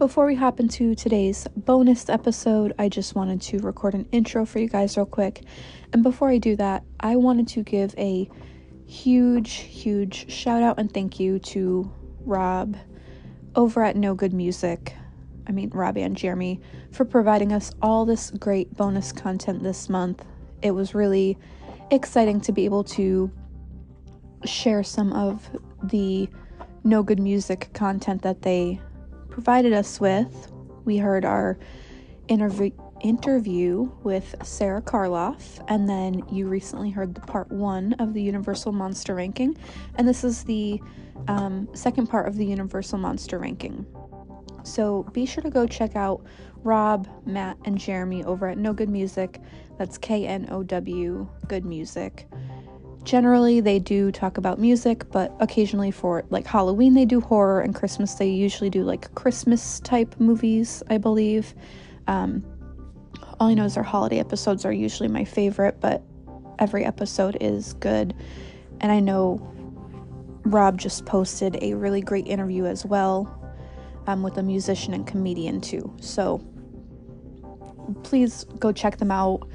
Before we hop into today's bonus episode, I just wanted to record an intro for you guys real quick. And before I do that, I wanted to give a huge, huge shout out and thank you to Rob over at Know Good Music. I mean, Rob and Jeremy for providing us all this great bonus content this month. It was really exciting to be able to share some of the Know Good Music content that they provided us with. We heard our interview interview with Sara Karloff, and then you recently heard the part one of the Universal Monster Ranking, and this is the um, second part of the Universal Monster Ranking. So be sure to go check out Rob, Matt, and Jeremy over at Know Good Music. That's K N O W Good Music. Generally, they do talk about music, but occasionally for like Halloween, they do horror, and Christmas, they usually do like Christmas type movies, I believe. Um, all I know is their holiday episodes are usually my favorite, but every episode is good. And I know Rob just posted a really great interview as well um, with a musician and comedian too. So please go check them out.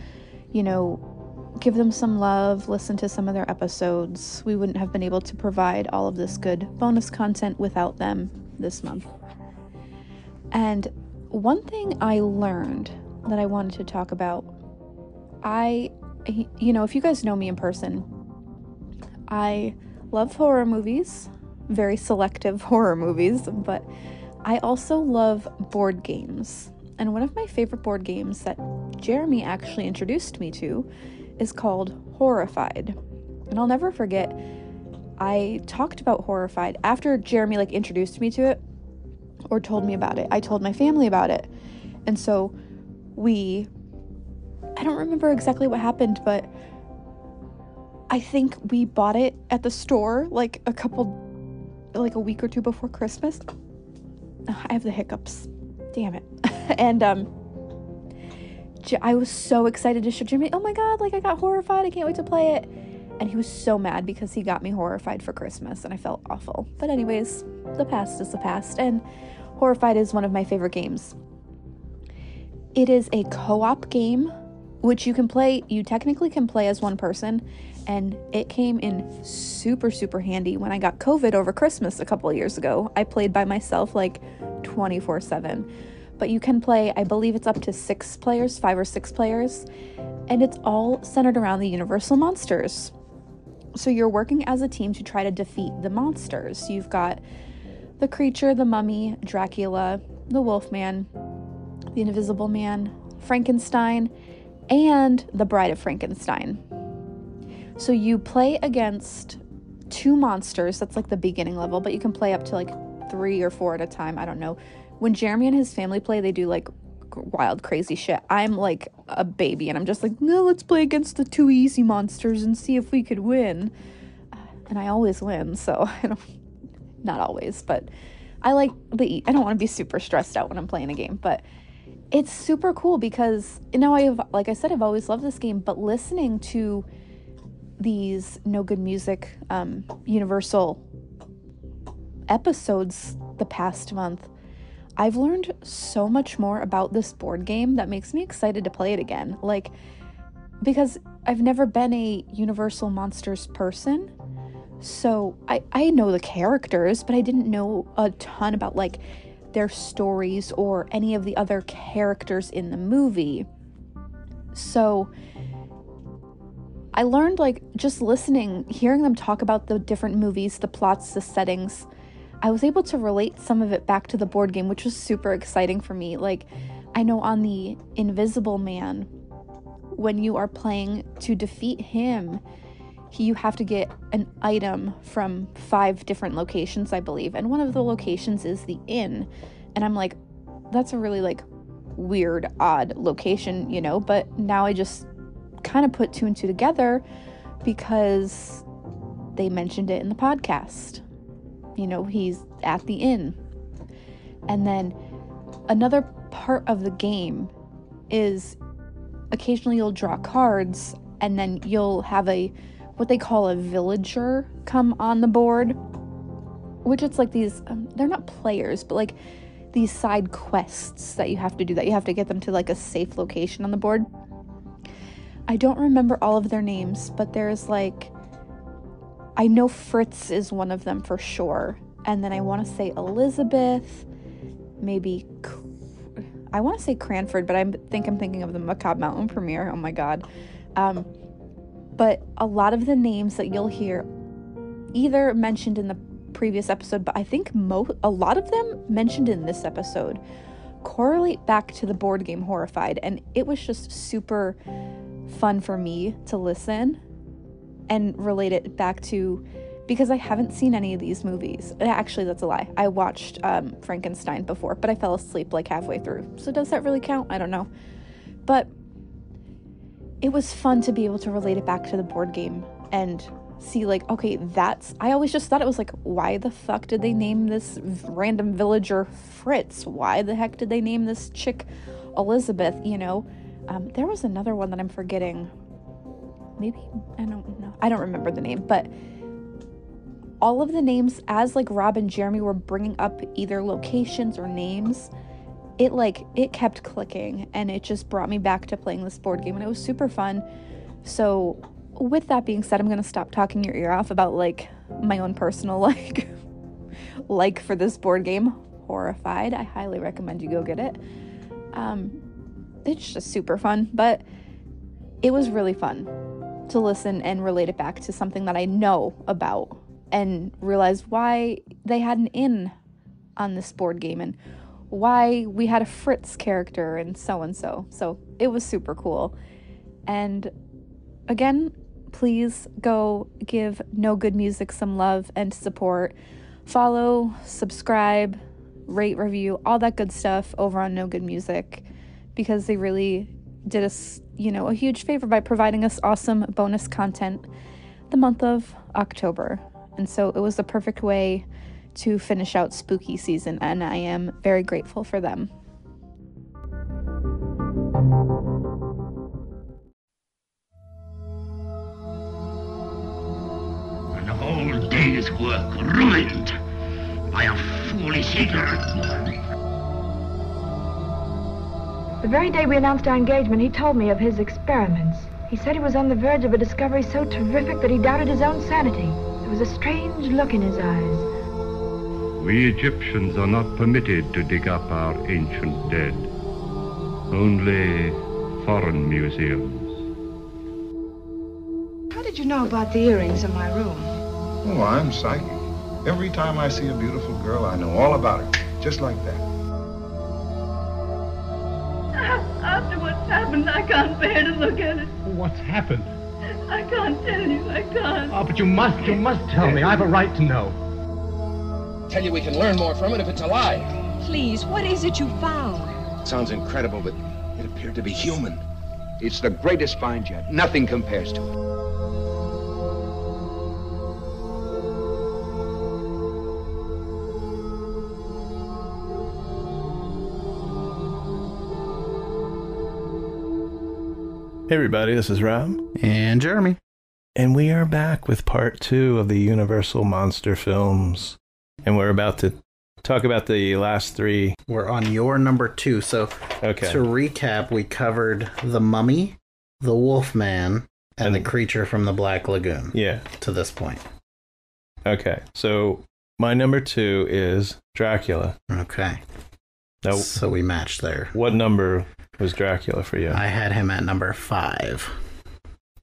You know, give them some love, listen to some of their episodes. We wouldn't have been able to provide all of this good bonus content without them this month. And one thing I learned that I wanted to talk about I, you know, if you guys know me in person, I love horror movies, very selective horror movies, but I also love board games. And one of my favorite board games that Jeremy actually introduced me to is called Horrified. And I'll never forget, I talked about Horrified after Jeremy like introduced me to it or told me about it. I told my family about it. And so we I don't remember exactly what happened, but I think we bought it at the store like a couple like a week or two before Christmas. I have the hiccups. Damn it. and um I was so excited to show Jimmy, oh my god, like I got horrified. I can't wait to play it. And he was so mad because he got me horrified for Christmas and I felt awful. But, anyways, the past is the past. And horrified is one of my favorite games. It is a co op game, which you can play, you technically can play as one person. And it came in super, super handy when I got COVID over Christmas a couple years ago. I played by myself like 24 7 but you can play, I believe it's up to six players, five or six players, and it's all centered around the Universal monsters. So you're working as a team to try to defeat the monsters. You've got the creature, the mummy, Dracula, the Wolfman, the Invisible Man, Frankenstein, and the Bride of Frankenstein. So you play against two monsters. That's like the beginning level, but you can play up to like three or four at a time. I don't know when Jeremy and his family play, they do like wild, crazy shit. I'm like a baby and I'm just like, no, let's play against the two easy monsters and see if we could win. Uh, and I always win, so I don't, not always, but I like the, I don't want to be super stressed out when I'm playing a game, but it's super cool because, you know, I've, like I said, I've always loved this game, but listening to these Know Good Music um, Universal episodes the past month, I've learned so much more about this board game that makes me excited to play it again. Like, because I've never been a Universal Monsters person. So I, I know the characters, but I didn't know a ton about like their stories or any of the other characters in the movie. So I learned like just listening, hearing them talk about the different movies, the plots, the settings I was able to relate some of it back to the board game, which was super exciting for me. Like, I know on the Invisible Man, when you are playing to defeat him, you have to get an item from five different locations, I believe. And one of the locations is the inn. And I'm like, that's a really like weird, odd location, you know? But now I just kind of put two and two together because they mentioned it in the podcast you know, he's at the inn. And then another part of the game is occasionally you'll draw cards and then you'll have a what they call a villager come on the board which it's like these um, they're not players but like these side quests that you have to do that you have to get them to like a safe location on the board. I don't remember all of their names, but there's like I know Fritz is one of them for sure. And then I want to say Elizabeth, maybe I want to say Cranford, but I think I'm thinking of the Macabre Mountain premiere. Oh my god. Um, but a lot of the names that you'll hear either mentioned in the previous episode, but I think mo- a lot of them mentioned in this episode correlate back to the board game Horrified, and it was just super fun for me to listen and relate it back to because I haven't seen any of these movies. Actually, that's a lie. I watched um, Frankenstein before, but I fell asleep like halfway through. So, does that really count? I don't know. But it was fun to be able to relate it back to the board game and see, like, okay, that's. I always just thought it was like, why the fuck did they name this random villager Fritz? Why the heck did they name this chick Elizabeth? You know? Um, there was another one that I'm forgetting. Maybe, I don't know. I don't remember the name, but all of the names as like Rob and Jeremy were bringing up either locations or names, it like it kept clicking and it just brought me back to playing this board game and it was super fun. So, with that being said, I'm going to stop talking your ear off about like my own personal like like for this board game, Horrified. I highly recommend you go get it. Um it's just super fun, but it was really fun to listen and relate it back to something that I know about and realize why they had an inn on this board game and why we had a Fritz character and so and so. So it was super cool. And again, please go give Know Good Music some love and support. Follow, subscribe, rate, review, all that good stuff over on Know Good Music because they really did us, you know, a huge favor by providing us awesome bonus content the month of October. And so it was the perfect way to finish out spooky season, and I am very grateful for them. An whole day's work ruined by a foolish ignorant The very day we announced our engagement, he told me of his experiments. He said he was on the verge of a discovery so terrific that he doubted his own sanity. There was a strange look in his eyes. We Egyptians are not permitted to dig up our ancient dead. Only foreign museums. How did you know about the earrings in my room? Oh, I'm psychic. Every time I see a beautiful girl, I know all about her. Just like that. After what's happened, I can't bear to look at it. What's happened? I can't tell you. I can't. Oh, but you must, you must tell me. I have a right to know. Tell you we can learn more from it if it's alive. Please, what is it you found? Sounds incredible, but it appeared to be human. It's the greatest find yet. Nothing compares to it. Hey everybody, this is Rob. And Jeremy. And we are back with part two of the Universal Monster films. And we're about to talk about the last three. We're on your number two. So okay. to recap, we covered The Mummy, The Wolfman, and, and The Creature from the Black Lagoon. Yeah. To this point. Okay. So my number two is Dracula. Okay. Now, so we matched there. What number was Dracula for you? I had him at number five.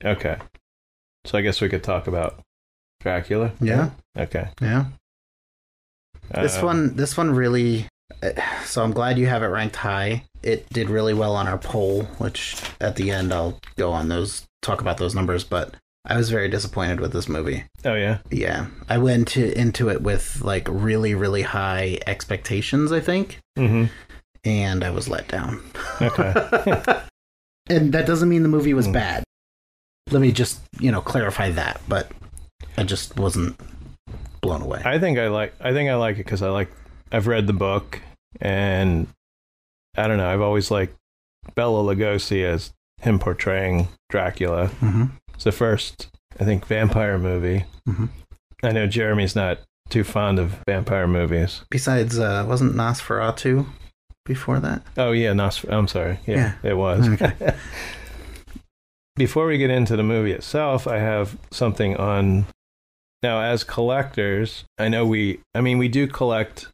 Okay. So I guess we could talk about Dracula. Yeah. Okay. Yeah. Uh, this one, this one really. So I'm glad you have it ranked high. It did really well on our poll, which at the end I'll go on those, talk about those numbers. But I was very disappointed with this movie. Oh yeah. Yeah, I went to, into it with like really, really high expectations. I think. Mm-hmm and I was let down. Okay. and that doesn't mean the movie was Mm. bad. Let me just, you know, clarify that, but I just wasn't blown away. I think I like I think I like it cuz I like I've read the book and I don't know, I've always liked Bela Lugosi as him portraying Dracula. Mm-hmm. It's the first I think vampire movie. Mm-hmm. I know Jeremy's not too fond of vampire movies. Besides, uh, wasn't Nosferatu before that? Oh yeah, Nos- I'm sorry. Yeah, Yeah. it was. Okay. Before we get into the movie itself, I have something on. Now, as collectors, I know we. I mean, we do collect.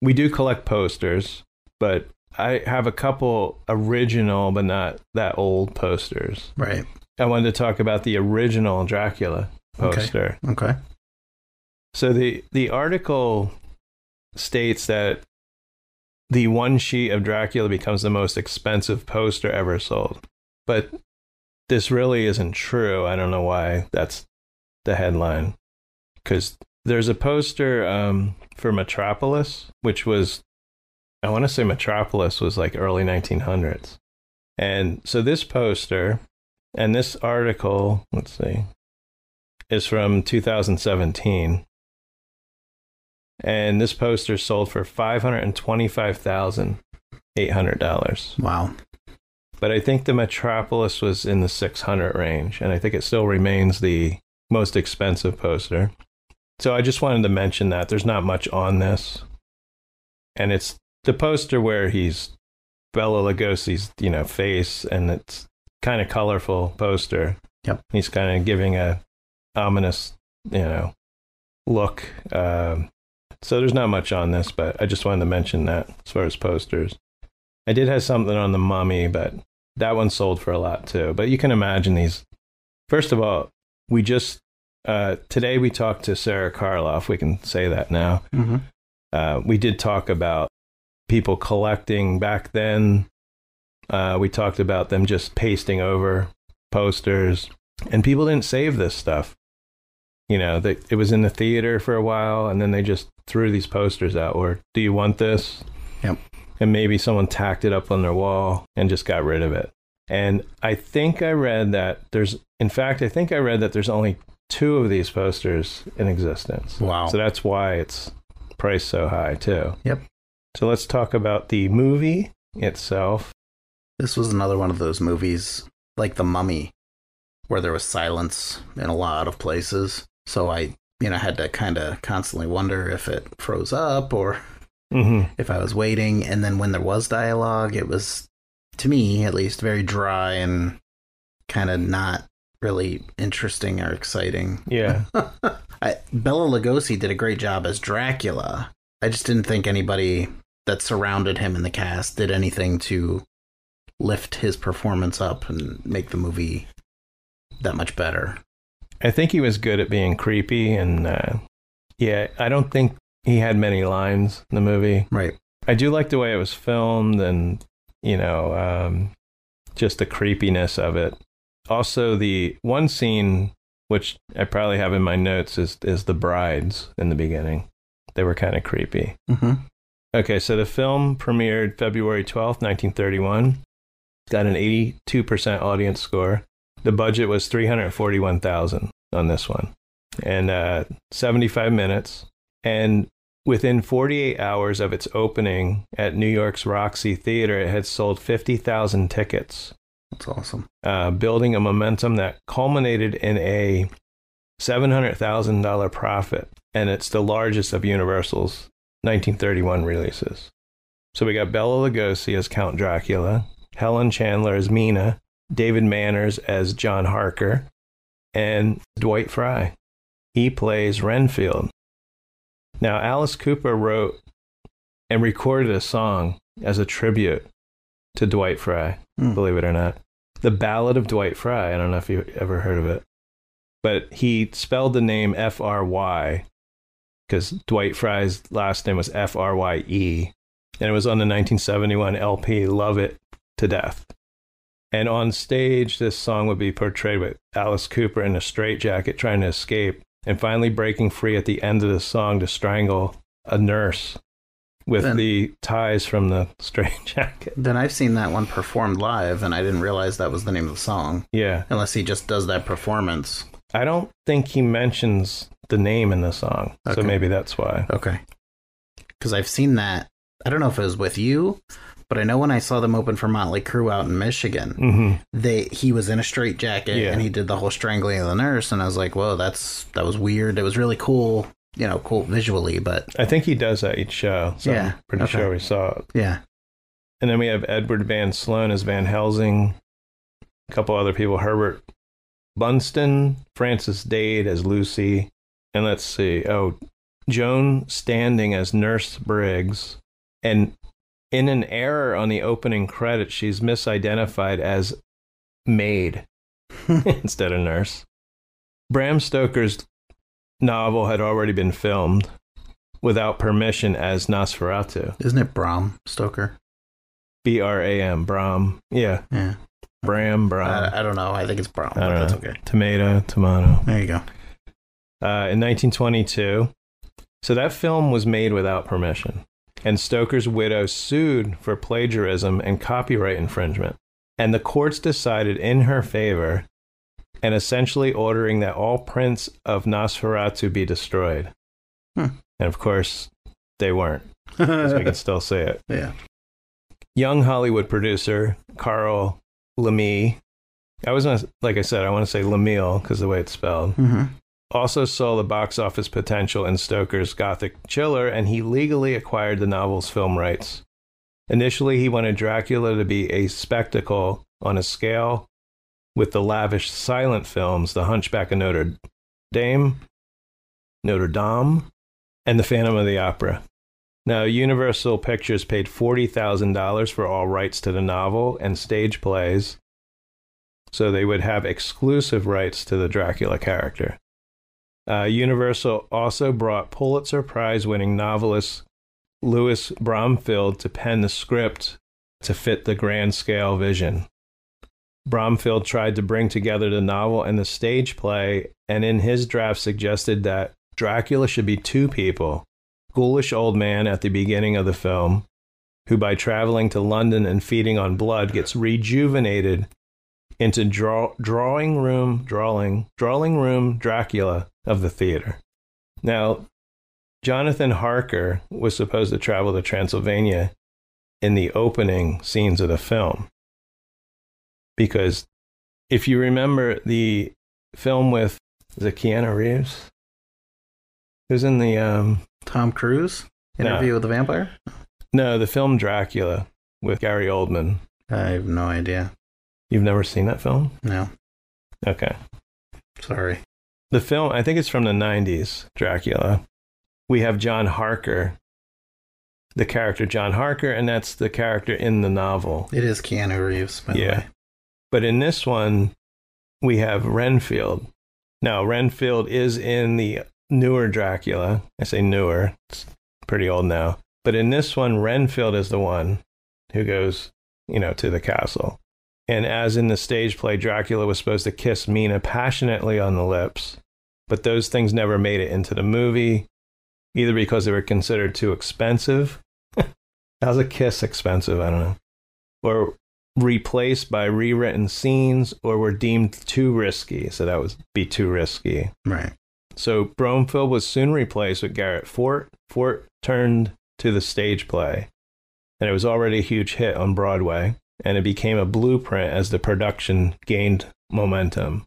We do collect posters, but I have a couple original, but not that old posters. Right. I wanted to talk about the original Dracula poster. Okay. poster. Okay. So the the article states that the one sheet of Dracula becomes the most expensive poster ever sold. But this really isn't true. I don't know why that's the headline. Cuz there's a poster um, for Metropolis, which was I want to say Metropolis was like early 1900s. And so this poster and this article, let's see, is from 2017. And this poster sold for $525,800. Wow. But I think the Metropolis was in the 600 range, and I think it still remains the most expensive poster. So I just wanted to mention that there's not much on this. And it's the poster where he's Bela Lugosi's, you know, face, and it's kind of colorful poster. Yep. He's kind of giving a ominous, you know, look. Um, so there's not much on this, but I just wanted to mention that as far as posters. I did have something on the mummy, but that one sold for a lot too. But you can imagine these. First of all, we just uh, today we talked to Sara Karloff. We can say that now. Mm-hmm. Uh, we did talk about people collecting back then. Uh, we talked about them just pasting over posters, and people didn't save this stuff. You know, they, it was in the theater for a while, and then they just threw these posters out. Or, do you want this? Yep. And maybe someone tacked it up on their wall and just got rid of it. And I think I read that there's, in fact, I think I read that there's only two of these posters in existence. Wow. So that's why it's priced so high, too. Yep. So let's talk about the movie itself. This was another one of those movies, like The Mummy, where there was silence in a lot of places. So I, you know, had to kind of constantly wonder if it froze up or Mm-hmm. if I was waiting. And then when there was dialogue, it was, to me at least, very dry and kind of not really interesting or exciting. Yeah. I, Bela Lugosi did a great job as Dracula. I just didn't think anybody that surrounded him in the cast did anything to lift his performance up and make the movie that much better. I think he was good at being creepy, and uh, yeah, I don't think he had many lines in the movie. Right. I do like the way it was filmed, and you know, um, just the creepiness of it. Also, the one scene which I probably have in my notes is is the brides in the beginning. They were kind of creepy. Mm-hmm. Okay, so the film premiered February 12th, 1931. Got an 82% audience score. The budget was 341,000 on this one. And uh, 75 minutes. And within 48 hours of its opening at New York's Roxy Theater, it had sold 50,000 tickets, That's awesome. uh, building a momentum that culminated in a $700,000 profit. And it's the largest of Universal's 1931 releases. So we got Bela Lugosi as Count Dracula, Helen Chandler as Mina, David Manners as John Harker, and Dwight Frye. He plays Renfield. Now, Alice Cooper wrote and recorded a song as a tribute to Dwight Frye, Hmm. believe it or not. The Ballad of Dwight Fry. I don't know if you ever heard of it. But he spelled the name F R Y because Dwight Frye's last name was F R Y E. And it was on the 1971 LP Love It to Death. And on stage, this song would be portrayed with Alice Cooper in a straitjacket trying to escape and finally breaking free at the end of the song to strangle a nurse with Then- the ties from the straitjacket. Then I've seen that one performed live, and I didn't realize that was the name of the song. Yeah. Unless he just does that performance. I don't think he mentions the name in the song. So maybe that's why. Okay. Because I've seen that. I don't know if it was with you, but I know when I saw them open for Motley Crue out in Michigan, hmm they he was in a straight jacket Yeah. and he did the whole strangling of the nurse, and I was like, "Whoa, that's that was weird. It was really cool you know cool visually, but I think he does that each show. So Yeah, I'm pretty okay. sure we saw it. yeah, And then we have Edward Van Sloan as Van Helsing, a couple other people, Herbert Bunston, Frances Dade as Lucy, and let's see, oh, Joan Standing as Nurse Briggs. And in an error on the opening credits, she's misidentified as maid instead of nurse. Bram Stoker's novel had already been filmed without permission as Nosferatu. isn't it Bram Stoker? B R A M, Bram. Yeah, Yeah, Bram, Bram. I, I don't know. I think it's Bram. I don't that's know. okay. Tomato, tomato. There you go. Uh, in 1922. So that film was made without permission. And Stoker's widow sued for plagiarism and copyright infringement. And the courts decided in her favor and essentially ordering that all prints of Nosferatu be destroyed. Hmm. And of course, they weren't. 'cause we can still see it. yeah. young Hollywood producer Carl Laemmle. I was gonna, like I said, I want to say Lemille because the way it's spelled. hmm Also saw the box office potential in Stoker's Gothic Chiller, and he legally acquired the novel's film rights. Initially, he wanted Dracula to be a spectacle on a scale with the lavish silent films The Hunchback of Notre Dame, Notre Dame, and The Phantom of the Opera. Now, Universal Pictures paid $40,000 for all rights to the novel and stage plays, so they would have exclusive rights to the Dracula character. Uh, Universal also brought Pulitzer Prize winning novelist Louis Bromfield to pen the script to fit the grand scale vision. Bromfield tried to bring together the novel and the stage play, and in his draft suggested that Dracula should be two people ghoulish old man at the beginning of the film, who by traveling to London and feeding on blood gets rejuvenated into draw, drawing room drawing drawing room Dracula of the theater. Now, Jonathan Harker was supposed to travel to Transylvania in the opening scenes of the film. Because if you remember the film with the Keanu Reeves, who's in the um Tom Cruise No. interview with the vampire. no, the film Dracula with Gary Oldman. I have no idea. You've never seen that film? No, Okay. sorry. The film, I think it's from the 90s, Dracula. We have John Harker, the character John Harker, and that's the character in the novel. It is Keanu Reeves. By the Yeah. way. But in this one, we have Renfield. Now, Renfield is in the newer Dracula. I say newer, it's pretty old now. But in this one, Renfield is the one who goes, you know, to the castle. And as in the stage play, Dracula was supposed to kiss Mina passionately on the lips, but those things never made it into the movie, either because they were considered too expensive. How's a kiss expensive? I don't know. Or replaced by rewritten scenes, or were deemed too risky. So that would be too risky. Right. So Bromfield was soon replaced with Garrett Fort. Fort turned to the stage play, and it was already a huge hit on Broadway, and it became a blueprint as the production gained momentum.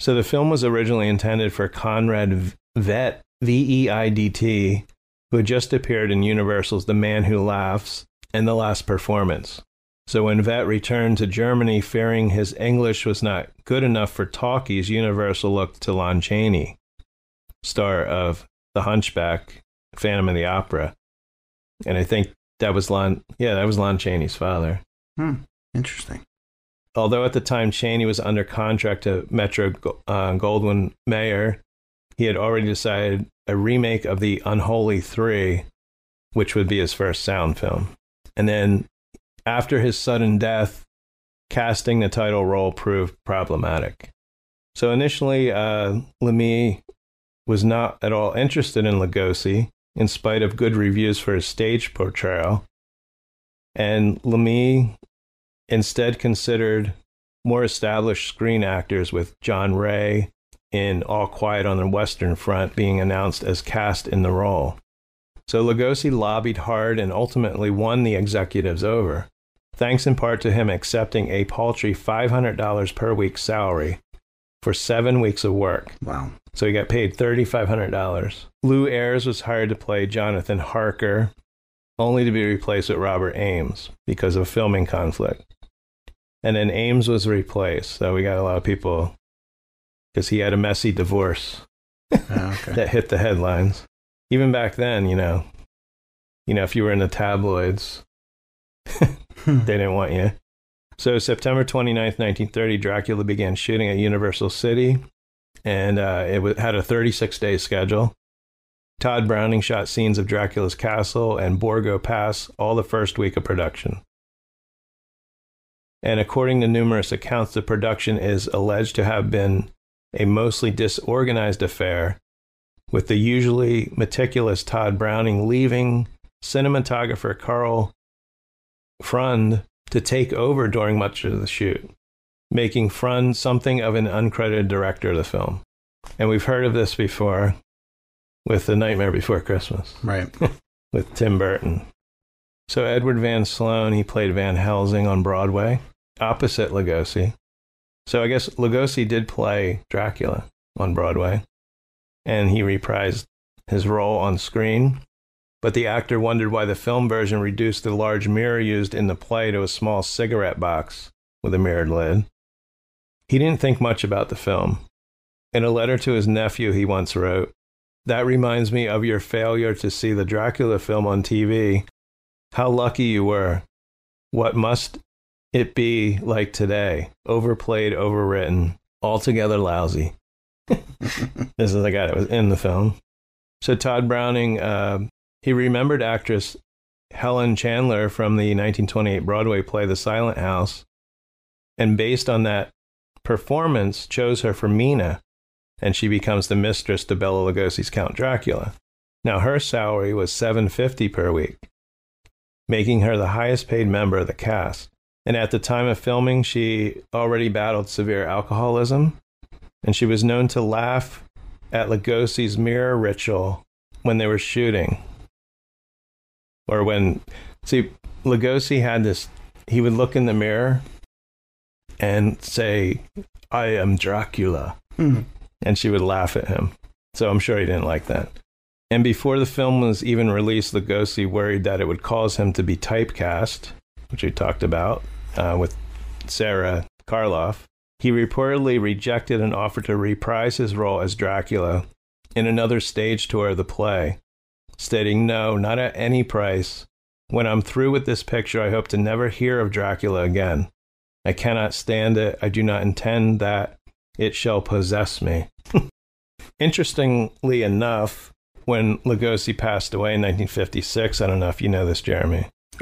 So the film was originally intended for Conrad Veidt, V E I D T, who had just appeared in Universal's The Man Who Laughs and The Last Performance. So when Veidt returned to Germany, fearing his English was not good enough for talkies, Universal looked to Lon Chaney, star of The Hunchback, Phantom of the Opera, and I think that was Lon. Yeah, that was Lon Chaney's father. Hmm. Interesting. Although at the time Chaney was under contract to Metro uh, Goldwyn Mayer, he had already decided a remake of the Unholy Three, which would be his first sound film. And then after his sudden death, casting the title role proved problematic. So initially, uh, Laemmle was not at all interested in Lugosi, in spite of good reviews for his stage portrayal. And Laemmle instead considered more established screen actors with John Wray in All Quiet on the Western Front being announced as cast in the role. So Lugosi lobbied hard and ultimately won the executives over, thanks in part to him accepting a paltry $500 per week salary for seven weeks of work. Wow. So he got paid $3,500. Lew Ayres was hired to play Jonathan Harker, only to be replaced with Robert Ames because of filming conflict. And then Ames was replaced. So we got a lot of people because he had a messy divorce Oh, okay. that hit the headlines. Even back then, you know, you know, if you were in the tabloids, they didn't want you. So September 29th, 1930, Dracula began shooting at Universal City, and uh, it had a 36-day schedule. Tod Browning shot scenes of Dracula's castle and Borgo Pass all the first week of production. And according to numerous accounts, the production is alleged to have been a mostly disorganized affair, with the usually meticulous Tod Browning leaving cinematographer Karl Freund to take over during much of the shoot, making Freund something of an uncredited director of the film. And we've heard of this before with The Nightmare Before Christmas Right. with Tim Burton. So Edward Van Sloan, he played Van Helsing on Broadway, opposite Lugosi. So I guess Lugosi did play Dracula on Broadway, and he reprised his role on screen. But the actor wondered why the film version reduced the large mirror used in the play to a small cigarette box with a mirrored lid. He didn't think much about the film. In a letter to his nephew, he once wrote, That reminds me of your failure to see the Dracula film on TV. How lucky you were. What must it be like today? Overplayed, overwritten, altogether lousy. this is the guy that was in the film. So Tod Browning, uh, he remembered actress Helen Chandler from the 1928 Broadway play The Silent House, and based on that performance, chose her for Mina, and she becomes the mistress to Bela Lugosi's Count Dracula. Now her salary was 750 per week, making her the highest paid member of the cast. And at the time of filming, she already battled severe alcoholism, and she was known to laugh at Lugosi's mirror ritual when they were shooting. Or when, see, Lugosi had this, he would look in the mirror and say, I am Dracula. Hmm. And she would laugh at him. So I'm sure he didn't like that. And before the film was even released, Lugosi worried that it would cause him to be typecast, which we talked about uh, with Sara Karloff. He reportedly rejected an offer to reprise his role as Dracula in another stage tour of the play, stating, No, not at any price. When I'm through with this picture, I hope to never hear of Dracula again. I cannot stand it. I do not intend that it shall possess me. Interestingly enough, when Lugosi passed away in 1956, I don't know if you know this, Jeremy,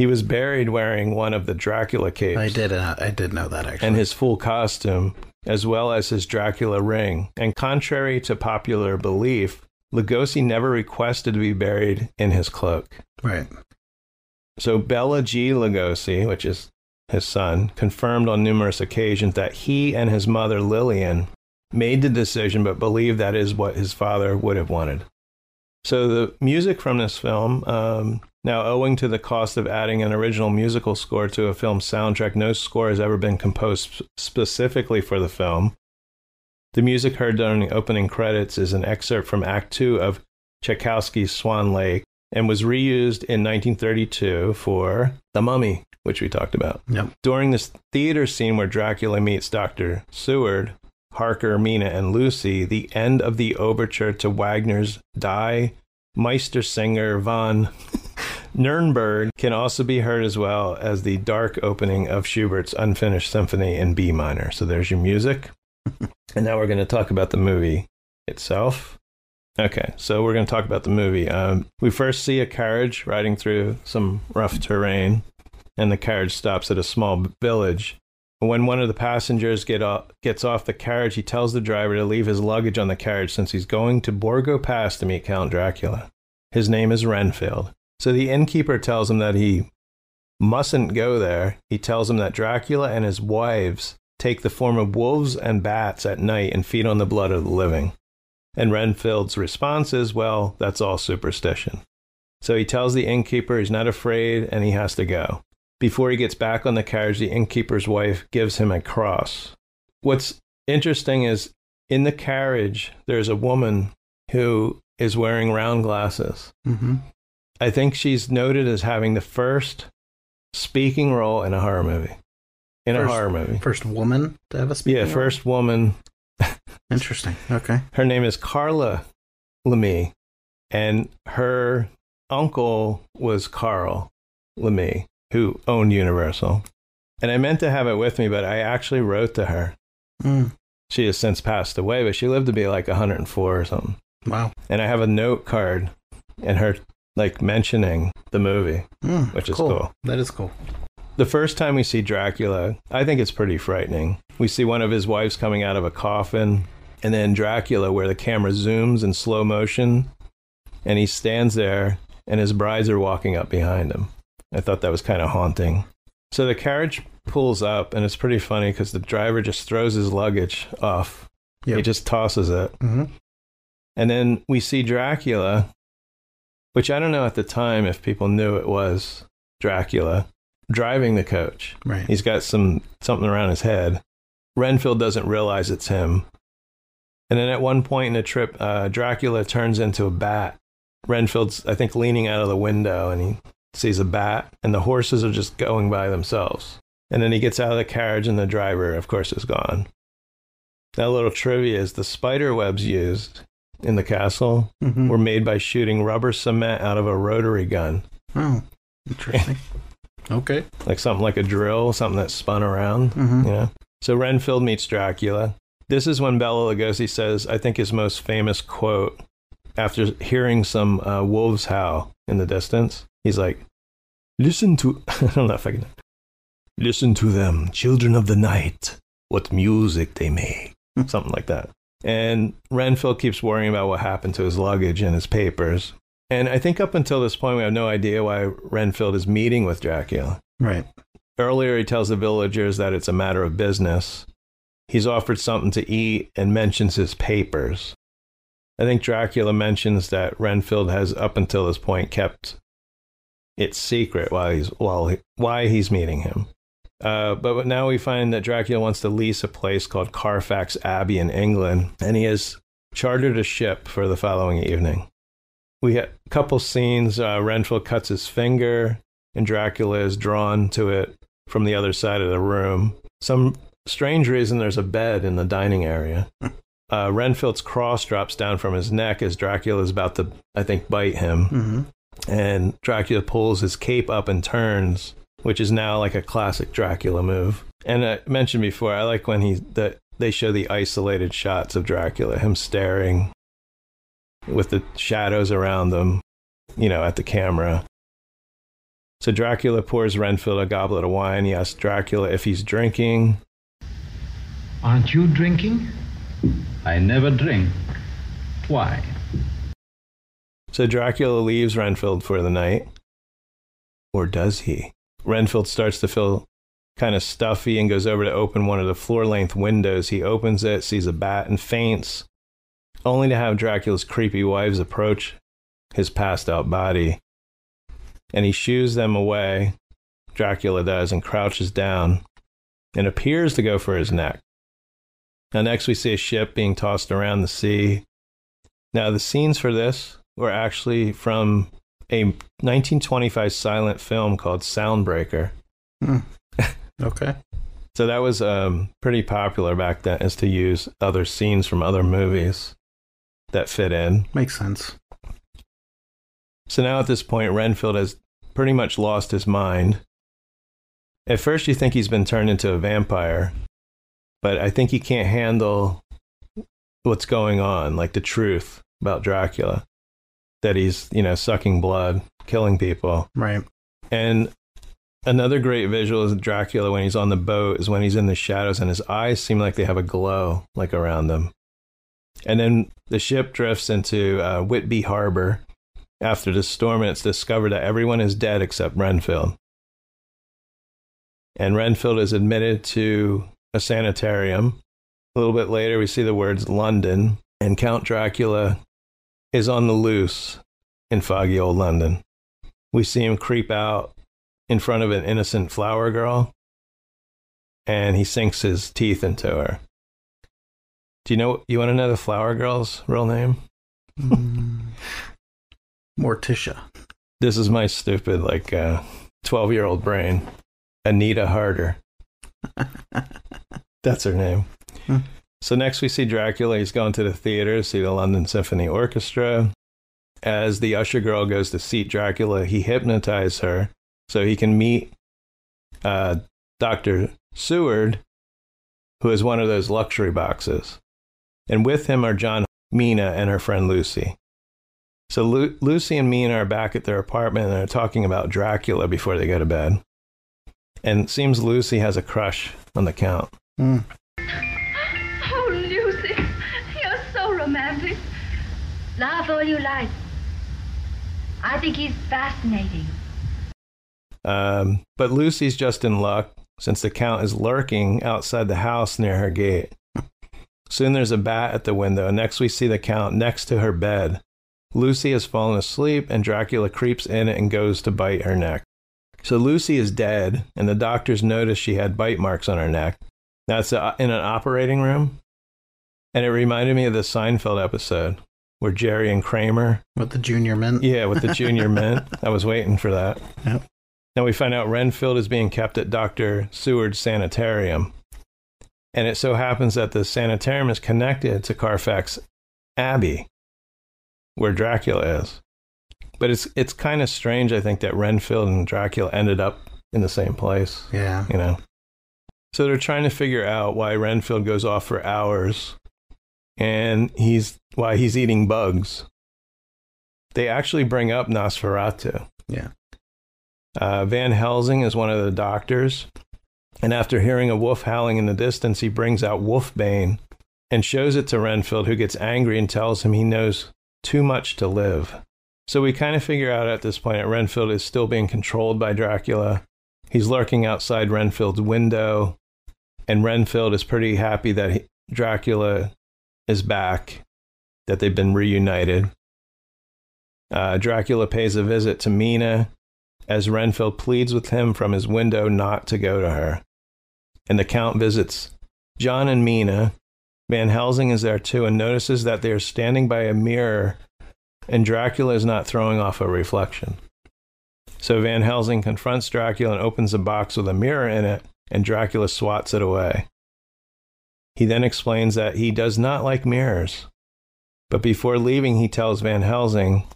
he was buried wearing one of the Dracula capes. I did. Uh, I did know that actually. And his full costume, as well as his Dracula ring. And contrary to popular belief, Lugosi never requested to be buried in his cloak. Right. So Bela G. Lugosi, which is his son, confirmed on numerous occasions that he and his mother Lillian made the decision, but believed that is what his father would have wanted. So the music from this film, um, now owing to the cost of adding an original musical score to a film soundtrack, no score has ever been composed specifically for the film. The music heard during the opening credits is an excerpt from Act Two of Tchaikovsky's Swan Lake and was reused in 1932 for The Mummy, which we talked about. Yep. During this theater scene where Dracula meets Dr. Seward, Harker, Mina, and Lucy, the end of the overture to Wagner's Die Meistersinger von Nurnberg can also be heard as well as the dark opening of Schubert's Unfinished Symphony in B minor. So there's your music. and now we're going to talk about the movie itself. Okay, so we're going to talk about the movie. Um, we first see a carriage riding through some rough terrain, and the carriage stops at a small village. When one of the passengers get off, gets off the carriage, he tells the driver to leave his luggage on the carriage since he's going to Borgo Pass to meet Count Dracula. His name is Renfield. So the innkeeper tells him that he mustn't go there. He tells him that Dracula and his wives take the form of wolves and bats at night and feed on the blood of the living. And Renfield's response is, well, that's all superstition. So he tells the innkeeper he's not afraid and he has to go. Before he gets back on the carriage, the innkeeper's wife gives him a cross. What's interesting is in the carriage, there's a woman who is wearing round glasses. Mm-hmm. I think she's noted as having the first speaking role in a horror movie. In First- a horror movie. First woman to have a speaking Yeah, role? first woman. Interesting. Okay. Her name is Carla Laemmle, and her uncle was Carl Laemmle, who owned Universal. And I meant to have it with me, but I actually wrote to her. Mm. She has since passed away, but she lived to be like 104 or something. Wow. And I have a note card and her like mentioning the movie, Mm, which is cool. cool. That is cool. The first time we see Dracula, I think it's pretty frightening. We see one of his wives coming out of a coffin, and then Dracula, where the camera zooms in slow motion, and he stands there, and his brides are walking up behind him. I thought that was kind of haunting. So the carriage pulls up, and it's pretty funny because the driver just throws his luggage off. He just tosses it. hmm And then we see Dracula, which I don't know at the time if people knew it was Dracula, driving the coach. Right. He's got some something around his head. Renfield doesn't realize it's him. And then at one point in the trip, uh, Dracula turns into a bat. Renfield's, I think, leaning out of the window and he sees a bat, and the horses are just going by themselves. And then he gets out of the carriage, and the driver, of course, is gone. That little trivia is the spider webs used in the castle Mhm. were made by shooting rubber cement out of a rotary gun, Oh, interesting. okay. like something like a drill, something that spun around. Mhm. You know. So Renfield meets Dracula. This is when Bela Lugosi says, I think his most famous quote after hearing some uh, wolves howl in the distance. He's like, "Listen to I don't know if I can. Listen to them, children of the night. What music they make." Hmm. something like that. And Renfield keeps worrying about what happened to his luggage and his papers. And I think up until this point, we have no idea why Renfield is meeting with Dracula. Right. Earlier, he tells the villagers that it's a matter of business. He's offered something to eat and mentions his papers. I think Dracula mentions that Renfield has, up until this point, kept it secret while he's, while he, why he's meeting him. Uh, but now we find that Dracula wants to lease a place called Carfax Abbey in England, and he has chartered a ship for the following evening. We get a couple scenes. Uh, Renfield cuts his finger, and Dracula is drawn to it from the other side of the room. Some strange reason there's a bed in the dining area. Uh, Renfield's cross drops down from his neck as Dracula is about to, I think, bite him. hmm And Dracula pulls his cape up and turns, which is now like a classic Dracula move. And I mentioned before, I like when he that they show the isolated shots of Dracula, him staring with the shadows around them, you know, at the camera. So Dracula pours Renfield a goblet of wine. He asks Dracula if he's drinking. Aren't you drinking? I never drink. Why? So Dracula leaves Renfield for the night. Or does he? Renfield starts to feel kind of stuffy and goes over to open one of the floor length windows. He opens it, sees a bat, and faints, only to have Dracula's creepy wives approach his passed out body. And he shoos them away, Dracula does, and crouches down and appears to go for his neck. Now, next we see a ship being tossed around the sea. Now, the scenes for this were actually from a 1925 silent film called Soundbreaker. Okay. So that was um, pretty popular back then, is to use other scenes from other movies that fit in. Makes sense. So now at this point, Renfield has pretty much lost his mind. At first, you think he's been turned into a vampire, but I think he can't handle what's going on, like the truth about Dracula, that he's, you know, sucking blood, killing people. Right. And another great visual is Dracula when he's on the boat is when he's in the shadows and his eyes seem like they have a glow like around them. And then the ship drifts into uh, Whitby Harbor after the storm and it's discovered that everyone is dead except Renfield. And Renfield is admitted to a sanitarium. A little bit later, we see the words London, and Count Dracula is on the loose in foggy old London. We see him creep out in front of an innocent flower girl, and he sinks his teeth into her. Do you know? You want to know the flower girl's real name? Mm. Morticia. This is my stupid, like, uh, twelve-year-old brain. Anita Harder. That's her name. So next we see Dracula. He's going to the theater to see the London Symphony Orchestra. As the usher girl goes to seat Dracula, he hypnotizes her so he can meet uh, Dr. Seward, who is one of those luxury boxes. And with him are John, Mina, and her friend Lucy. So Lu- Lucy and Mina are back at their apartment and they're talking about Dracula before they go to bed. And it seems Lucy has a crush on the Count. Mm. Laugh all you like. I think he's fascinating. Um, but Lucy's just in luck since the Count is lurking outside the house near her gate. Soon there's a bat at the window, next we see the Count next to her bed. Lucy has fallen asleep, and Dracula creeps in and goes to bite her neck. So Lucy is dead, and the doctors notice she had bite marks on her neck. That's in an operating room, and it reminded me of the Seinfeld episode where Jerry and Kramer with the junior mint. Yeah, with the junior mint. I was waiting for that. Yep. Now we find out Renfield is being kept at Dr. Seward's sanitarium. And it so happens that the sanitarium is connected to Carfax Abbey, where Dracula is. But it's it's kind of strange, I think, that Renfield and Dracula ended up in the same place. Yeah. You know. So they're trying to figure out why Renfield goes off for hours and he's why he's eating bugs. They actually bring up Nosferatu. Yeah. Uh, Van Helsing is one of the doctors, and after hearing a wolf howling in the distance, he brings out Wolfbane and shows it to Renfield, who gets angry and tells him he knows too much to live. So we kind of figure out at this point that Renfield is still being controlled by Dracula. He's lurking outside Renfield's window, and Renfield is pretty happy that he, Dracula is back, that they've been reunited. Uh, Dracula pays a visit to Mina as Renfield pleads with him from his window not to go to her. And the Count visits John and Mina. Van Helsing is there too and notices that they are standing by a mirror and Dracula is not throwing off a reflection. So Van Helsing confronts Dracula and opens a box with a mirror in it, and Dracula swats it away. He then explains that he does not like mirrors. But before leaving, he tells Van Helsing,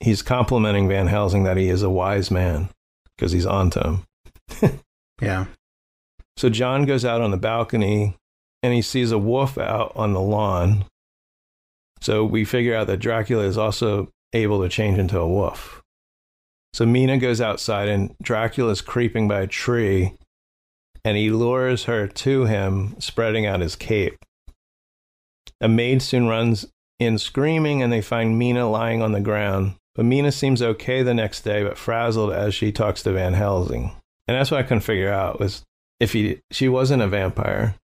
he's complimenting Van Helsing that he is a wise man because he's onto him. yeah. So John goes out on the balcony and he sees a wolf out on the lawn. So we figure out that Dracula is also able to change into a wolf. So Mina goes outside and Dracula is creeping by a tree and he lures her to him, spreading out his cape. A maid soon runs in screaming, and they find Mina lying on the ground. But Mina seems okay the next day, but frazzled as she talks to Van Helsing. And that's what I couldn't figure out was if he she wasn't a vampire,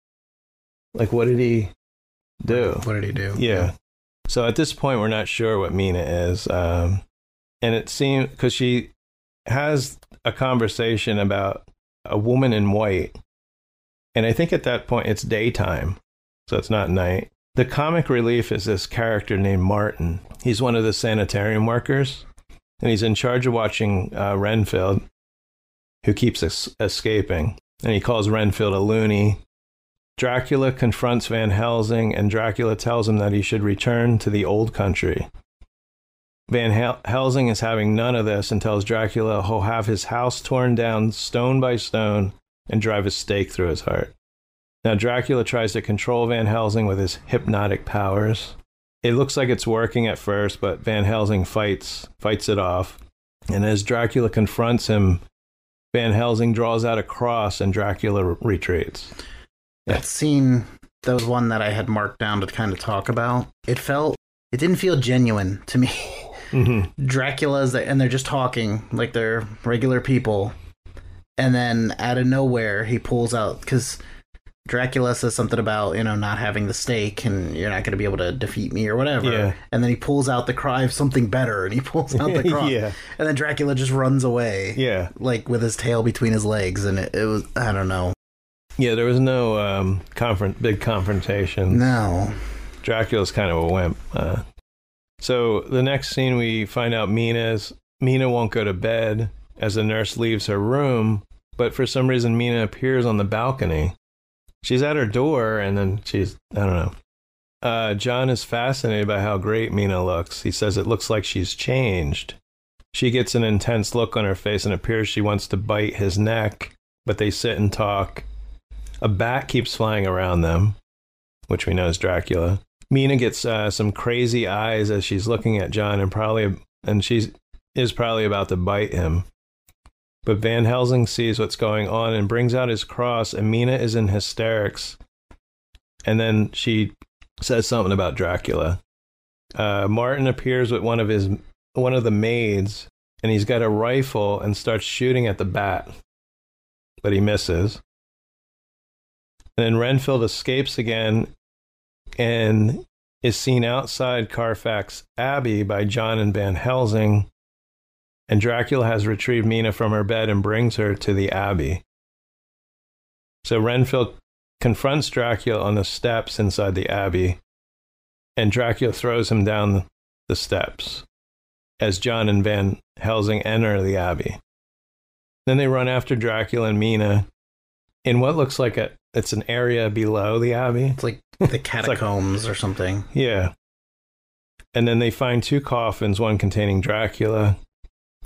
like what did he do? What did he do? Yeah. So at this point, we're not sure what Mina is, um, and it seems because she has a conversation about a woman in white. And I think at that point it's daytime, so it's not night. The comic relief is this character named Martin. He's one of the sanitarium workers, and he's in charge of watching uh, Renfield, who keeps es- escaping. And he calls Renfield a loony. Dracula confronts Van Helsing, and Dracula tells him that he should return to the old country. Van Hel- Helsing is having none of this and tells Dracula he'll have his house torn down stone by stone and drive a stake through his heart. Now, Dracula tries to control Van Helsing with his hypnotic powers. It looks like it's working at first, but Van Helsing fights fights it off. And as Dracula confronts him, Van Helsing draws out a cross and Dracula re- retreats. That scene, that was one that I had marked down to kind of talk about. It felt, it didn't feel genuine to me. Mm-hmm. Dracula's and they're just talking like they're regular people. And then out of nowhere, he pulls out because Dracula says something about you know not having the stake and you're not going to be able to defeat me or whatever. Yeah. And then he pulls out the cry of something better, and he pulls out the cry. Yeah. And then Dracula just runs away. Yeah. Like with his tail between his legs, and it, it was I don't know. Yeah, there was no um, confront, big confrontation. No. Dracula's kind of a wimp. Uh, so the next scene, we find out Mina's Mina won't go to bed as the nurse leaves her room, but for some reason Mina appears on the balcony. She's at her door, and then she's I don't know. Uh, John is fascinated by how great Mina looks. He says it looks like she's changed. She gets an intense look on her face and appears she wants to bite his neck, but they sit and talk. A bat keeps flying around them, which we know is Dracula. Mina gets uh, some crazy eyes as she's looking at John and probably and she is probably about to bite him. But Van Helsing sees what's going on and brings out his cross, and Mina is in hysterics. And then she says something about Dracula. Uh, Martin appears with one of his one of the maids, and he's got a rifle and starts shooting at the bat, but he misses. And then Renfield escapes again and is seen outside Carfax Abbey by John and Van Helsing. And Dracula has retrieved Mina from her bed and brings her to the Abbey. So Renfield confronts Dracula on the steps inside the Abbey, and Dracula throws him down the steps as John and Van Helsing enter the Abbey. Then they run after Dracula and Mina in what looks like a it's an area below the Abbey. It's like the catacombs like, or something. Yeah. And then they find two coffins, one containing Dracula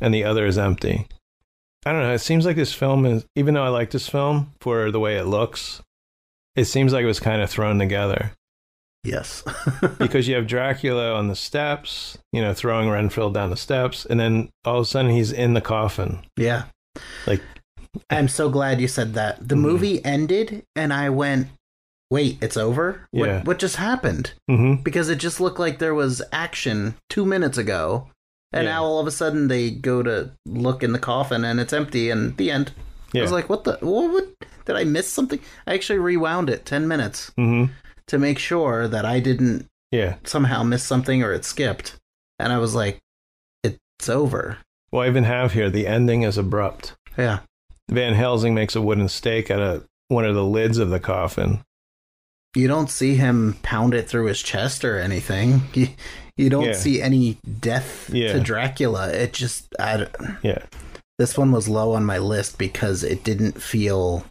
and the other is empty. I don't know. It seems like this film is, even though I like this film for the way it looks, it seems like it was kind of thrown together. Yes. because you have Dracula on the steps, you know, throwing Renfield down the steps, and then all of a sudden he's in the coffin. Yeah. Like, I'm so glad you said that. The mm-hmm. movie ended, and I went, wait, it's over? Yeah. What, what just happened? Mm-hmm. Because it just looked like there was action two minutes ago, and yeah. now all of a sudden they go to look in the coffin and it's empty, and the end. Yeah. I was like, what the? What, what? Did I miss something? I actually rewound it 10 minutes mm-hmm. to make sure that I didn't yeah. somehow miss something or it skipped. And I was like, it's over. Well, I even have here the ending is abrupt. Yeah. Van Helsing makes a wooden stake out of one of the lids of the coffin. You don't see him pound it through his chest or anything. You, you don't yeah. see any death yeah. to Dracula. It just, I, yeah. This one was low on my list because it didn't feel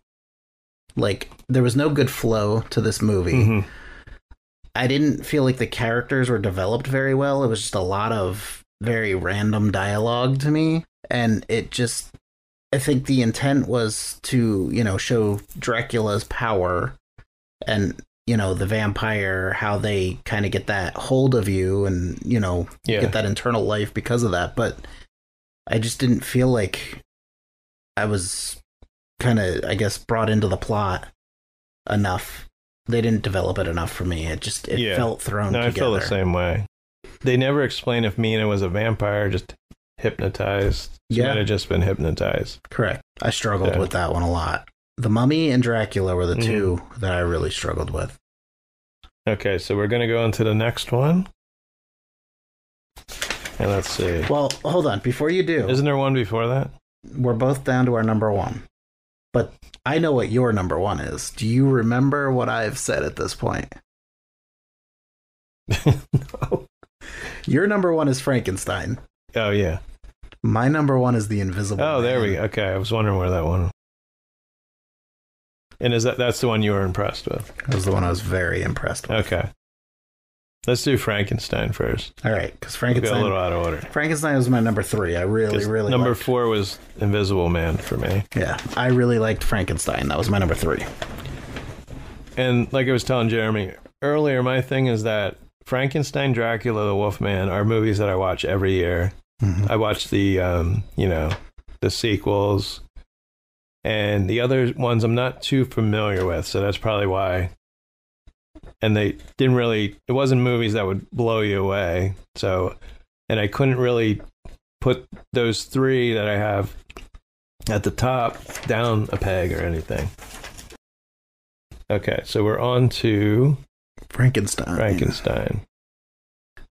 like there was no good flow to this movie. Mm-hmm. I didn't feel like the characters were developed very well. It was just a lot of very random dialogue to me. And it just, I think the intent was to, you know, show Dracula's power and, you know, the vampire, how they kind of get that hold of you and, you know, yeah. get that internal life because of that. But I just didn't feel like I was kind of, I guess, brought into the plot enough. They didn't develop it enough for me. It just it yeah. felt thrown. No, together. I feel the same way. They never explain if Mina was a vampire, just hypnotized. She yeah. might have just been hypnotized. Correct. I struggled yeah. with that one a lot. The Mummy and Dracula were the mm-hmm. two that I really struggled with. Okay, so we're gonna go into the next one. And let's see. Well, hold on. Before you do, isn't there one before that? We're both down to our number one. But I know what your number one is. Do you remember what I've said at this point? no. Your number one is Frankenstein. Oh yeah. My number one is the Invisible. Oh, Man. there we go. Okay, I was wondering where that one. And is that that's the one you were impressed with? That was the one I was very impressed with. Okay. Let's do Frankenstein first. All right, because Frankenstein we'll a little out of order. Frankenstein was my number three. I really, really number liked. four was Invisible Man for me. Yeah, I really liked Frankenstein. That was my number three. And like I was telling Jeremy earlier, my thing is that Frankenstein, Dracula, the Wolfman are movies that I watch every year. Mm-hmm. I watch the, um, you know, the sequels, and the other ones I'm not too familiar with, so that's probably why. And they didn't really it wasn't movies that would blow you away. So and i couldn't really put those three that i have at the top down a peg or anything. Okay so we're on to frankenstein. Frankenstein.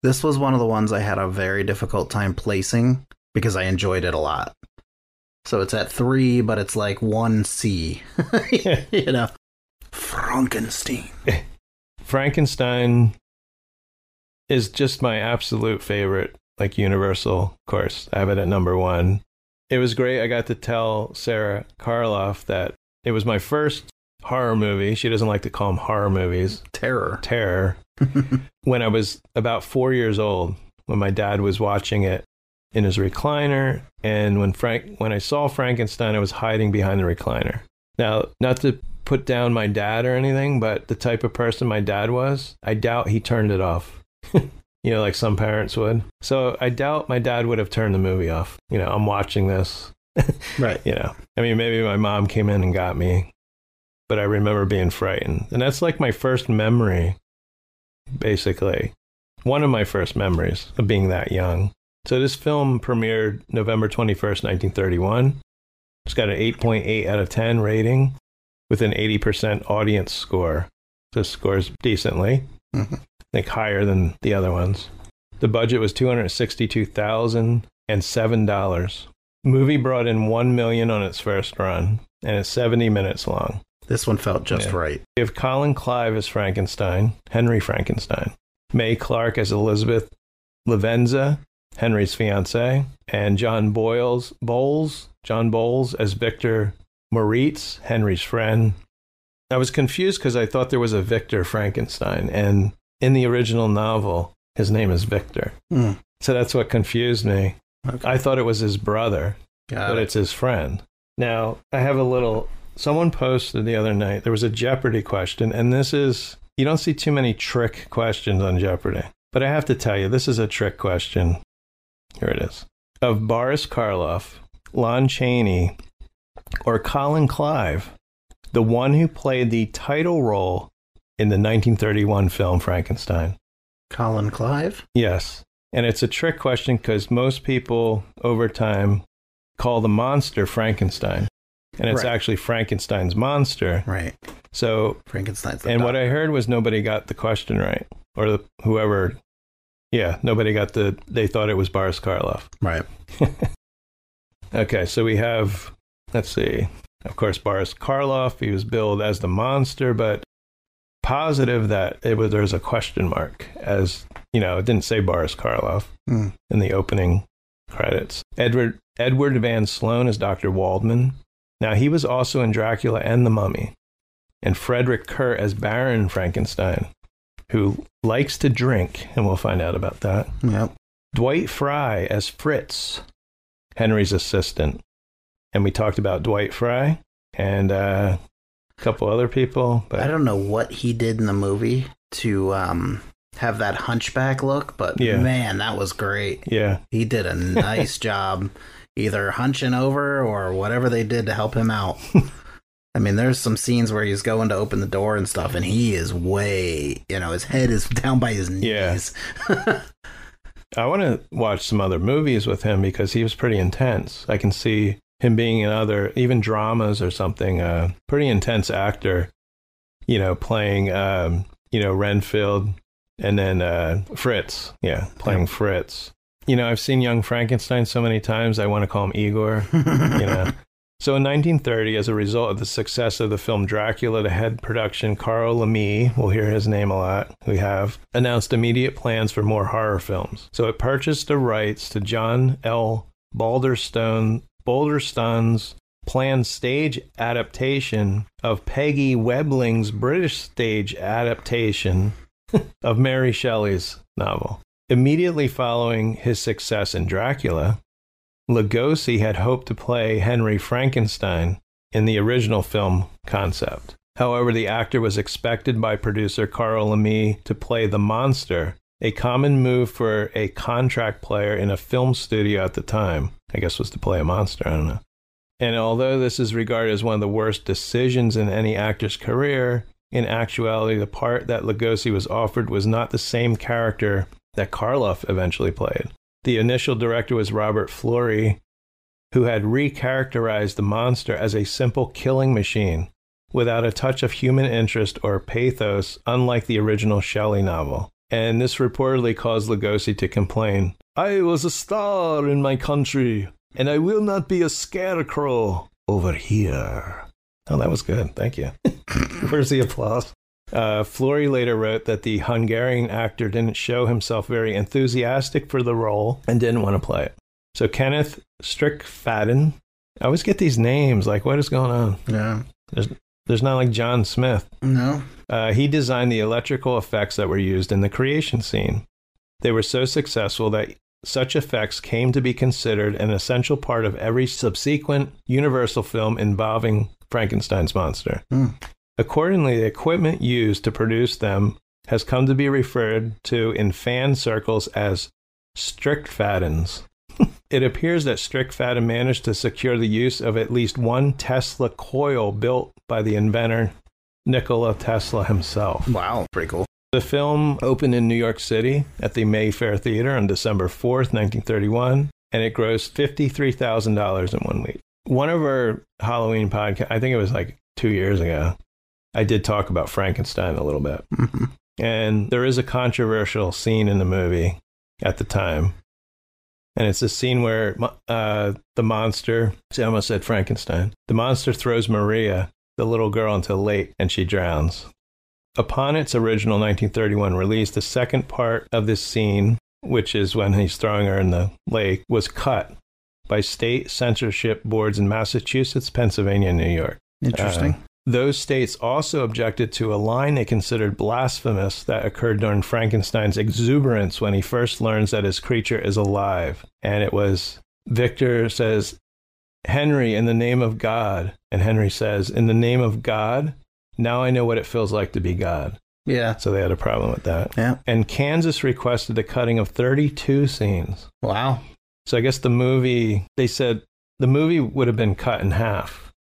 This was one of the ones i had a very difficult time placing because i enjoyed it a lot So it's at three, but it's like one C. you know, Frankenstein. Frankenstein is just my absolute favorite, like Universal Of course. I have it at number one. It was great. I got to tell Sara Karloff that it was my first horror movie. She doesn't like to call them horror movies. Terror. Terror. when I was about four years old, when my dad was watching it in his recliner, and when Frank, when I saw Frankenstein, I was hiding behind the recliner. Now, not to put down my dad or anything, but the type of person my dad was, I doubt he turned it off. you know, like some parents would. So I doubt my dad would have turned the movie off. You know, I'm watching this. right. You know, I mean, maybe my mom came in and got me, but I remember being frightened. And that's like my first memory, basically. One of my first memories of being that young. So this film premiered November 21st, 1931. It's got an 8.8 out of 10 rating with an 80% audience score. So it scores decently. Mm-hmm. I think higher than the other ones. The budget was $262,007. Movie brought in 1 million on its first run and it's 70 minutes long. This one felt just Yeah. right. We have Colin Clive as Frankenstein, Henry Frankenstein, Mae Clarke as Elizabeth Lavenza, Henry's fiance, and John Boyles Boles, John Boles as Victor Moritz, Henry's friend. I was confused because I thought there was a Victor Frankenstein, and in the original novel, his name is Victor. Hmm. So that's what confused me. Okay. I thought it was his brother, Got but it. it's his friend. Now, I have a little. Someone posted the other night, there was a Jeopardy question, and this is. You don't see too many trick questions on Jeopardy. But I have to tell you, this is a trick question. Here it is. Of Boris Karloff, Lon Chaney, or Colin Clive, the one who played the title role in the 1931 film Frankenstein. Colin Clive? Yes. And it's a trick question because most people over time call the monster Frankenstein. And it's Right. actually Frankenstein's monster. Right. So, Frankenstein's and what. I heard was nobody got the question right. Or the, whoever, yeah, nobody got the, they thought it was Boris Karloff. Right. Okay, so we have, let's see, of course, Boris Karloff. He was billed as the monster, but positive that it was there's a question mark, as you know, it didn't say Boris Karloff Hmm. in the opening credits. Edward Edward Van Sloan is Dr. Waldman. Now he was also in Dracula and the Mummy, and Frederick Kerr as Baron Frankenstein, who likes to drink, and we'll find out about that. Yep. Dwight Frye as Fritz, Henry's assistant. And we talked about Dwight Frye and uh, a couple other people. But I don't know what he did in the movie to um, have that hunchback look, but Yeah. man, that was great. yeah, He did a nice job either hunching over or whatever they did to help him out. I mean, there's some scenes where he's going to open the door and stuff, and he is way, you know, his head is down by his knees. Yeah. I want to watch some other movies with him because he was pretty intense. I can see him being in other, even dramas or something. Uh, pretty intense actor, you know, playing, um, you know, Renfield and then uh, Fritz. Yeah, playing Fritz. You know, I've seen Young Frankenstein so many times, I want to call him Igor. you know. So in 1930, as a result of the success of the film Dracula, the head production Carl Laemmle, we'll hear his name a lot, we have, announced immediate plans for more horror films. So it purchased the rights to John L. Balderston, planned stage adaptation of Peggy Webling's British stage adaptation of Mary Shelley's novel. Immediately following his success in Dracula, Lugosi had hoped to play Henry Frankenstein in the original film concept. However, the actor was expected by producer Carl Laemmle to play the monster, a common move for a contract player in a film studio at the time. I guess was to play a monster, I don't know. And although this is regarded as one of the worst decisions in any actor's career, in actuality, the part that Lugosi was offered was not the same character that Karloff eventually played. The initial director was Robert Florey, who had recharacterized the monster as a simple killing machine without a touch of human interest or pathos, unlike the original Shelley novel. And this reportedly caused Lugosi to complain I was a star in my country, And I will not be a scarecrow over here. Oh, that was good. Thank you. Where's the applause? Uh, Florey later wrote that the Hungarian actor didn't show himself very enthusiastic for the role and didn't want to play it. So Kenneth Strickfaden, I always get these names. Like, what is going on? Yeah. There's, there's not like John Smith. No. Uh, he designed the electrical effects that were used in the creation scene. They were so successful that such effects came to be considered an essential part of every subsequent Universal film involving Frankenstein's monster. Mm. Accordingly, the equipment used to produce them has come to be referred to in fan circles as Strickfadens. it appears that Strickfaden managed to secure the use of at least one Tesla coil built by the inventor Nikola Tesla himself. Wow, pretty cool. The film opened in New York City at the Mayfair Theater on December 4th, 1931, and it grossed $53,000 in one week. One of our Halloween podcasts, I think it was like two years ago, I did talk about Frankenstein a little bit. Mm-hmm. And there is a controversial scene in the movie at the time. And it's a scene where uh, the monster, see, I almost said Frankenstein, the monster throws Maria, the little girl, into a lake and she drowns. Upon its original 1931 release, the second part of this scene, which is when he's throwing her in the lake, was cut by state censorship boards in Massachusetts, Pennsylvania, and New York. Interesting. Uh, those states also objected to a line they considered blasphemous that occurred during Frankenstein's exuberance when he first learns that his creature is alive. And it was Victor says, Henry, in the name of God. And Henry says, In the name of God, now I know what it feels like to be God. Yeah. So they had a problem with that. Yeah. And Kansas requested the cutting of 32 scenes. Wow. So I guess the movie, they said the movie would have been cut in half.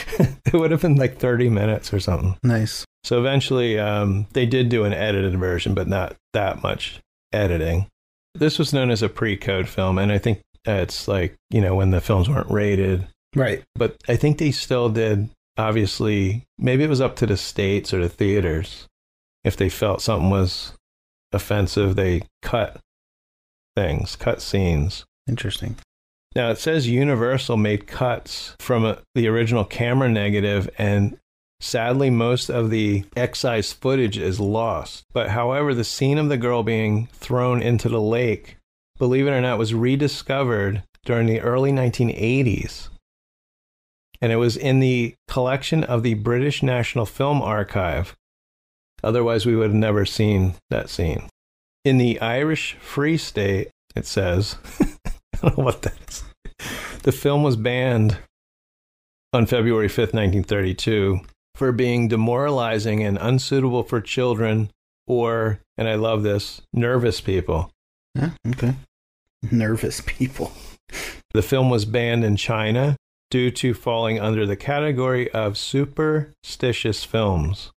it would have been like 30 minutes or something. Nice. So eventually, um, they did do an edited version, but not that much editing. This was known as a pre code film, and I think it's like, you know, when the films weren't rated. Right. But I think they still did, obviously, maybe it was up to the states or the theaters. If they felt something was offensive, they cut things, cut scenes. Interesting. Now it says Universal made cuts from a, the original camera negative, and sadly, most of the excised footage is lost. But however, the scene of the girl being thrown into the lake, believe it or not, was rediscovered during the early 1980s. And it was in the collection of the British National Film Archive. Otherwise, we would have never seen that scene. In the Irish Free State, it says, don't know what that is. The film was banned on February 5th, 1932, for being demoralizing and unsuitable for children or, and I love this, nervous people. Yeah, okay. Nervous people. The film was banned in China due to falling under the category of superstitious films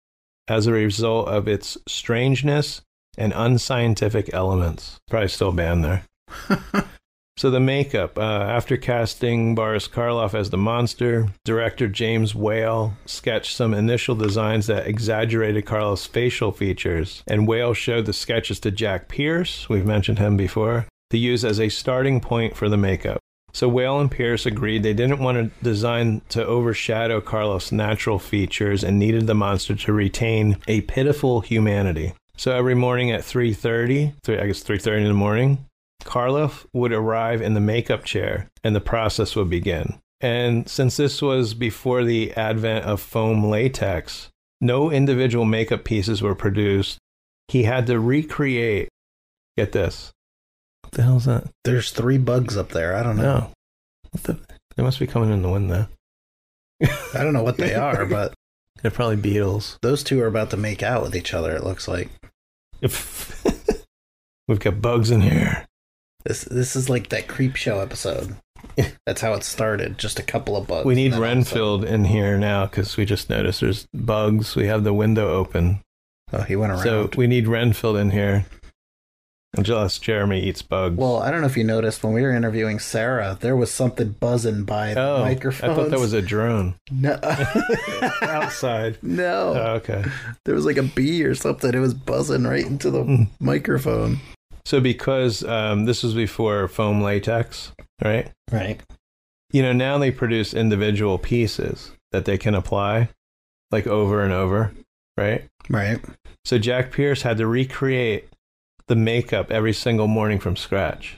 as a result of its strangeness and unscientific elements. Probably still banned there. so the makeup, uh, after casting Boris Karloff as the monster, director James Whale sketched some initial designs that exaggerated Karloff's facial features, and Whale showed the sketches to Jack Pierce, we've mentioned him before, to use as a starting point for the makeup. So Whale and Pierce agreed they didn't want a design to overshadow Karloff's natural features and needed the monster to retain a pitiful humanity. So every morning at 3:30, I guess 3:30 in the morning, Karloff would arrive in the makeup chair and the process would begin. And since this was before the advent of foam latex, no individual makeup pieces were produced. He had to recreate. Get this. What the hell's that? There's three bugs up there. I don't know. No. What the? They must be coming in the wind though. I don't know what they are, but they're probably beetles. Those two are about to make out with each other. It looks like. We've got bugs in here. This this is like that Creepshow episode. That's how it started. Just a couple of bugs. We need Renfield in here now because we just noticed there's bugs. We have the window open. Oh, he went around. So we need Renfield in here. Unless Jeremy eats bugs. Well, I don't know if you noticed when we were interviewing Sara, there was something buzzing by the oh, microphone. I thought that was a drone. No. Outside. No. Oh, okay. There was like a bee or something. It was buzzing right into the Hmm. microphone. So because um, this was before foam latex, right? Right. You know, now they produce individual pieces that they can apply like over and over, right? Right. So Jack Pierce had to recreate the makeup every single morning from scratch.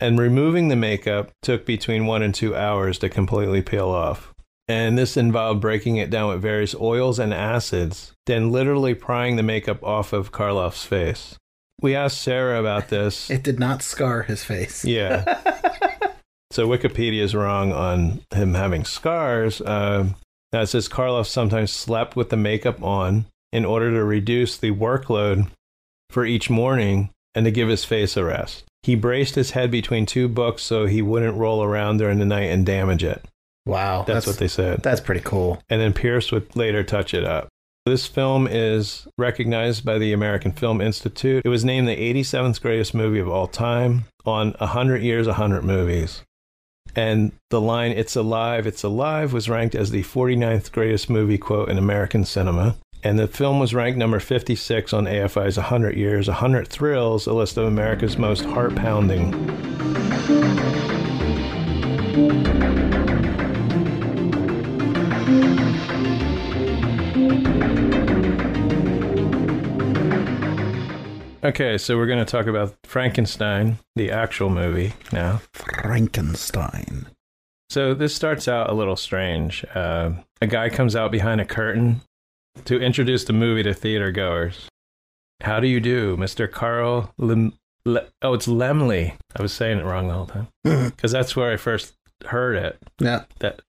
And removing the makeup took between one and two hours to completely peel off. And this involved breaking it down with various oils and acids, then literally prying the makeup off of Karloff's face. We asked Sara about this. It did not scar his face. Yeah. so Wikipedia is wrong on him having scars. Uh, it says Karloff sometimes slept with the makeup on in order to reduce the workload for each morning and to give his face a rest. He braced his head between two books so he wouldn't roll around during the night and damage it. Wow. That's, what they said. That's pretty cool. And then Pierce would later touch it up. This film is recognized by the American Film Institute. It was named the 87th greatest movie of all time on 100 Years, 100 Movies. And the line, It's Alive, It's Alive, was ranked as the 49th greatest movie quote in American cinema. And the film was ranked number 56 on AFI's 100 Years, 100 Thrills, a list of America's most heart pounding. Okay, so we're going to talk about Frankenstein, the actual movie now. Frankenstein. So this starts out a little strange. Uh, a guy comes out behind a curtain to introduce the movie to theater goers. How do you do, Mr. Carl Lem- Le- oh, it's Laemmle. I was saying it wrong the whole time because that's where I first heard it. Yeah. That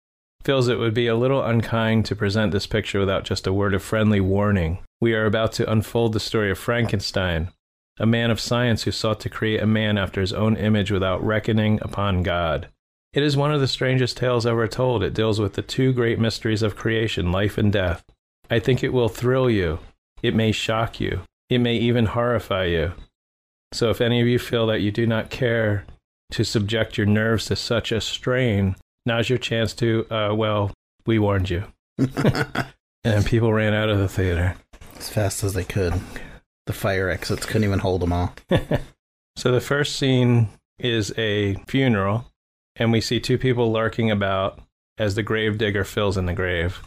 feels it would be a little unkind to present this picture without just a word of friendly warning. We are about to unfold the story of Frankenstein, a man of science who sought to create a man after his own image without reckoning upon God. It is one of the strangest tales ever told. It deals with the two great mysteries of creation, life and death. I think it will thrill you. It may shock you. It may even horrify you. So if any of you feel that you do not care to subject your nerves to such a strain, now's your chance to, uh, well, we warned you. and people ran out of the theater. As fast as they could. The fire exits couldn't even hold them all. so the first scene is a funeral, and we see two people lurking about as the grave digger fills in the grave.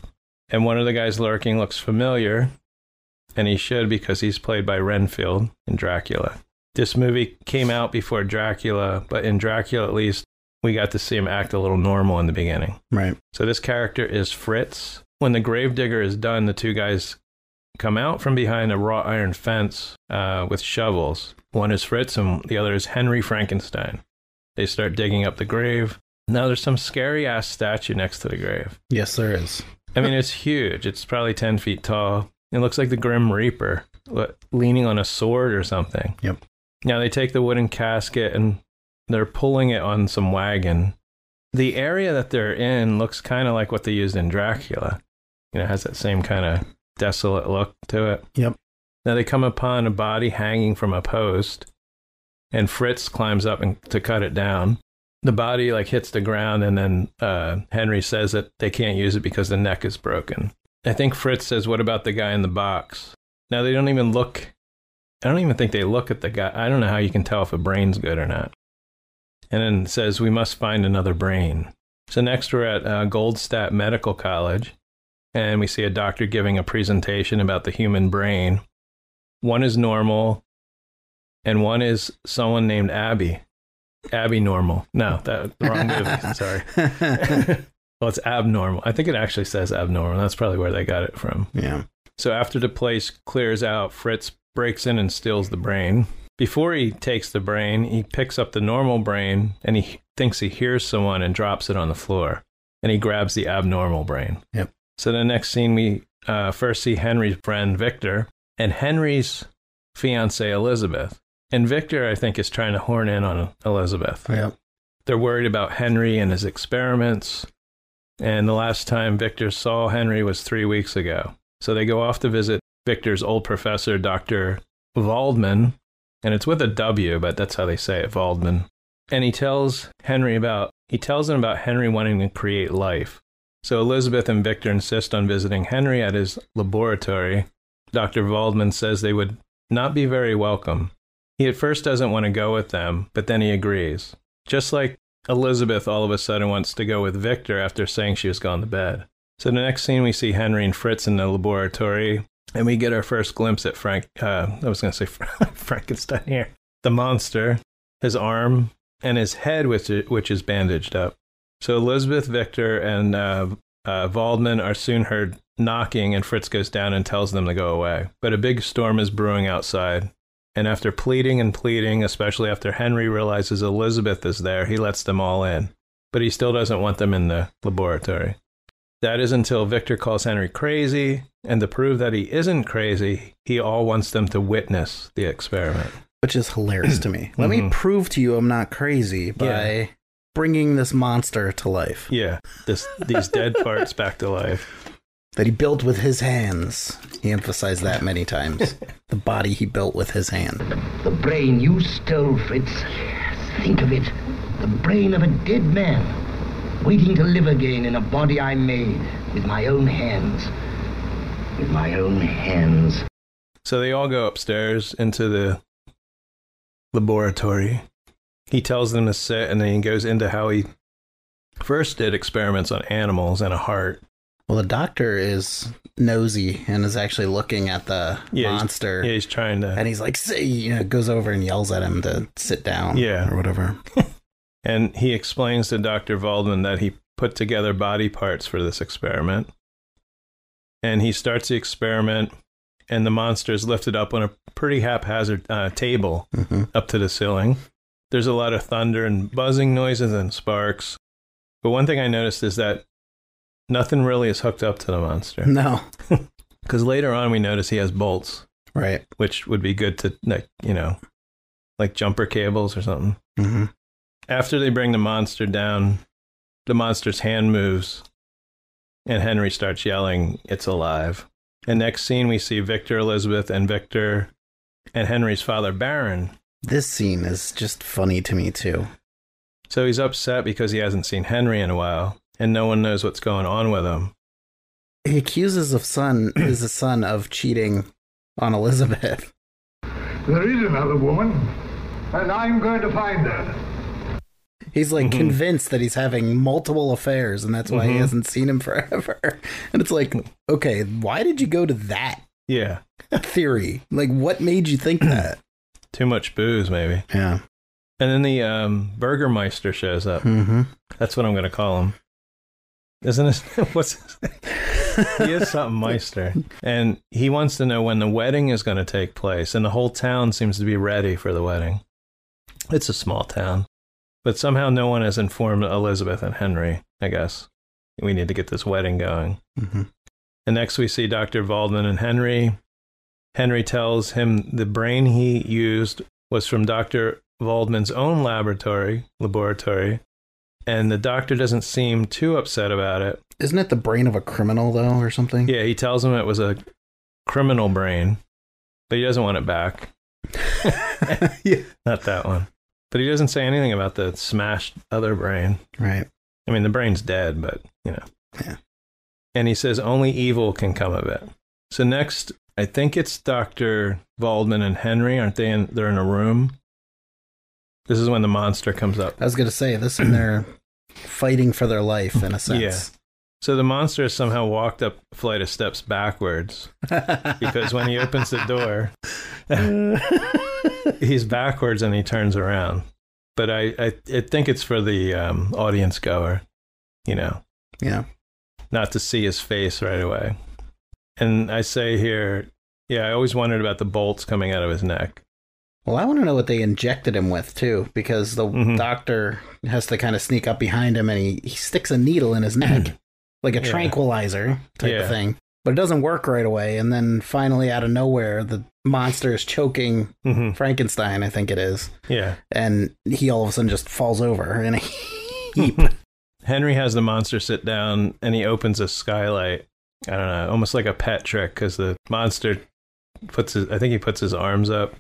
And one of the guys lurking looks familiar, and he should because he's played by Renfield in Dracula. This movie came out before Dracula, but in Dracula at least, we got to see him act a little normal in the beginning. Right. So this character is Fritz. When the gravedigger is done, the two guys come out from behind a wrought iron fence uh, with shovels. One is Fritz and the other is Henry Frankenstein. They start digging up the grave. Now there's some scary ass statue next to the grave. Yes, there is. I mean, it's huge. It's probably 10 feet tall. It looks like the Grim Reaper leaning on a sword or something. Yep. Now they take the wooden casket and they're pulling it on some wagon. The area that they're in looks kind of like what they used in Dracula. You know, it has that same kind of desolate look to it. Yep. Now they come upon a body hanging from a post, and Fritz climbs up and, to cut it down. The body like hits the ground, and then uh, Henry says that they can't use it because the neck is broken. I think Fritz says, "What about the guy in the box?" Now they don't even look. I don't even think they look at the guy. I don't know how you can tell if a brain's good or not. And then says, "We must find another brain." So next we're at uh, Goldstadt Medical College, and we see a doctor giving a presentation about the human brain. One is normal, and one is someone named Abby. Abby normal. No, that wrong movie. Sorry. well, it's abnormal. I think it actually says abnormal. That's probably where they got it from. Yeah. So after the place clears out, Fritz breaks in and steals the brain. Before he takes the brain, he picks up the normal brain and he thinks he hears someone and drops it on the floor. And he grabs the abnormal brain. Yep. So the next scene, we uh, first see Henry's friend Victor and Henry's fiancee Elizabeth. And Victor, I think, is trying to horn in on Elizabeth. Yep. They're worried about Henry and his experiments. And the last time Victor saw Henry was three weeks ago. So they go off to visit Victor's old professor, Dr. Waldman. And it's with a W, but that's how they say it, Waldman. And he tells Henry about he tells him about Henry wanting to create life. So Elizabeth and Victor insist on visiting Henry at his laboratory. Dr. Waldman says they would not be very welcome. He at first doesn't want to go with them, but then he agrees. Just like Elizabeth all of a sudden wants to go with Victor after saying she was gone to bed. So the next scene, we see Henry and Fritz in the laboratory, and we get our first glimpse at Frank. Uh, I was going to say Frankenstein here. The monster, his arm, and his head, which which is bandaged up. So Elizabeth, Victor, and uh, uh, Waldman are soon heard knocking, and Fritz goes down and tells them to go away. But a big storm is brewing outside. And after pleading and pleading, especially after Henry realizes Elizabeth is there, he lets them all in. But he still doesn't want them in the laboratory. That is until Victor calls Henry crazy, and to prove that he isn't crazy, he all wants them to witness the experiment. Which is hilarious to me. Let Mhm. me prove to you I'm not crazy by Yeah. Bringing this monster to life Yeah, this these dead parts back to life. that he built with his hands. He emphasized that many times. the body he built with his hand. The brain you stole, Fritz. Think of it. The brain of a dead man, waiting to live again in a body I made with my own hands. With my own hands. So they all go upstairs into the laboratory. He tells them to sit, and then he goes into how he first did experiments on animals and a heart. Well, the doctor is nosy and is actually looking at the Yeah, he's- monster. Yeah, he's trying to. and he's like, "Say," you know, goes over and yells at him to sit down. Yeah. or whatever. And he explains to Dr. Waldman that he put together body parts for this experiment. And he starts the experiment, and the monster is lifted up on a pretty haphazard uh, table Mhm. up to the ceiling. There's a lot of thunder and buzzing noises and sparks. But one thing I noticed is that nothing really is hooked up to the monster. No, Because later on, we notice he has bolts, right. which would be good to, like, you know, like jumper cables or something. hmm After they bring the monster down, the monster's hand moves, and Henry starts yelling, It's alive. And next scene, we see Victor, Elizabeth, and Victor and Henry's father, Baron. This scene is just funny to me too. So he's upset because he hasn't seen Henry in a while, and no one knows what's going on with him. He accuses of son his son of cheating on Elizabeth. There is another woman, and I'm going to find her. He's like Mhm. convinced that he's having multiple affairs, and that's why he Mhm. hasn't seen him forever. And it's like, okay, why did you go to that Yeah. theory? Like, what made you think that? Too much booze, maybe. Yeah. And then the um, Burgermeister shows up. Mm-hmm. That's what I'm going to call him. Isn't it? What's his he is something Meister. And he wants to know when the wedding is going to take place. And the whole town seems to be ready for the wedding. It's a small town. But somehow no one has informed Elizabeth and Henry, I guess. We need to get this wedding going. Mm-hmm. And next we see Dr. Waldman and Henry. Henry tells him the brain he used was from Dr. Waldman's own laboratory, laboratory, and the doctor doesn't seem too upset about it. Isn't it the brain of a criminal though, or something? Yeah, he tells him it was a criminal brain, but he doesn't want it back. yeah. Not that one. But he doesn't say anything about the smashed other brain. Right. I mean, the brain's dead, but you know. Yeah. And he says only evil can come of it. So next, I think it's Doctor Waldman and Henry, aren't they? In, they're in a room. This is when the monster comes up. I was gonna say this, and they're fighting for their life in a sense. Yeah. So the monster has somehow walked up a flight of steps backwards because when he opens the door, he's backwards and he turns around. But I, I, I think it's for the um, audience goer, you know, yeah. not to see his face right away. And I say here, yeah, I always wondered about the bolts coming out of his neck. Well, I want to know what they injected him with too, because the Mhm. doctor has to kind of sneak up behind him and he, he sticks a needle in his neck, like a Yeah. tranquilizer type Yeah. of thing. But it doesn't work right away. And then finally, out of nowhere, the monster is choking hmm Frankenstein, I think it is. Yeah. And he all of a sudden just falls over in a heap. Henry has the monster sit down and he opens a skylight. I don't know, almost like a pet trick because the monster puts his, I think he puts his arms up,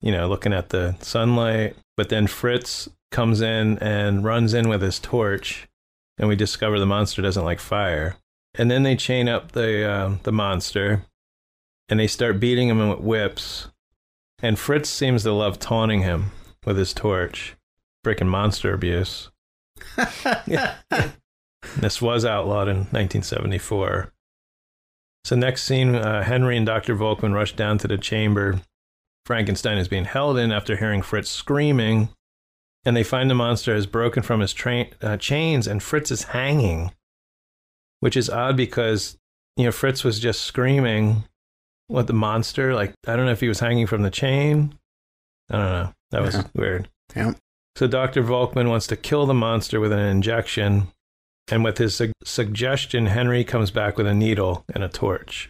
you know, looking at the sunlight. But then Fritz comes in and runs in with his torch, and we discover the monster doesn't like fire. And then they chain up the uh, the monster, and they start beating him with whips. And Fritz seems to love taunting him with his torch. Freaking monster abuse. this was outlawed in 1974. So, next scene uh, Henry and Dr. Volkman rush down to the chamber Frankenstein is being held in after hearing Fritz screaming. And they find the monster has broken from his tra- uh, chains and Fritz is hanging, which is odd because, you know, Fritz was just screaming what the monster, like, I don't know if he was hanging from the chain. I don't know. That was Yeah. weird. Yeah. So Dr. Volkman wants to kill the monster with an injection, and with his su- suggestion, Henry comes back with a needle and a torch.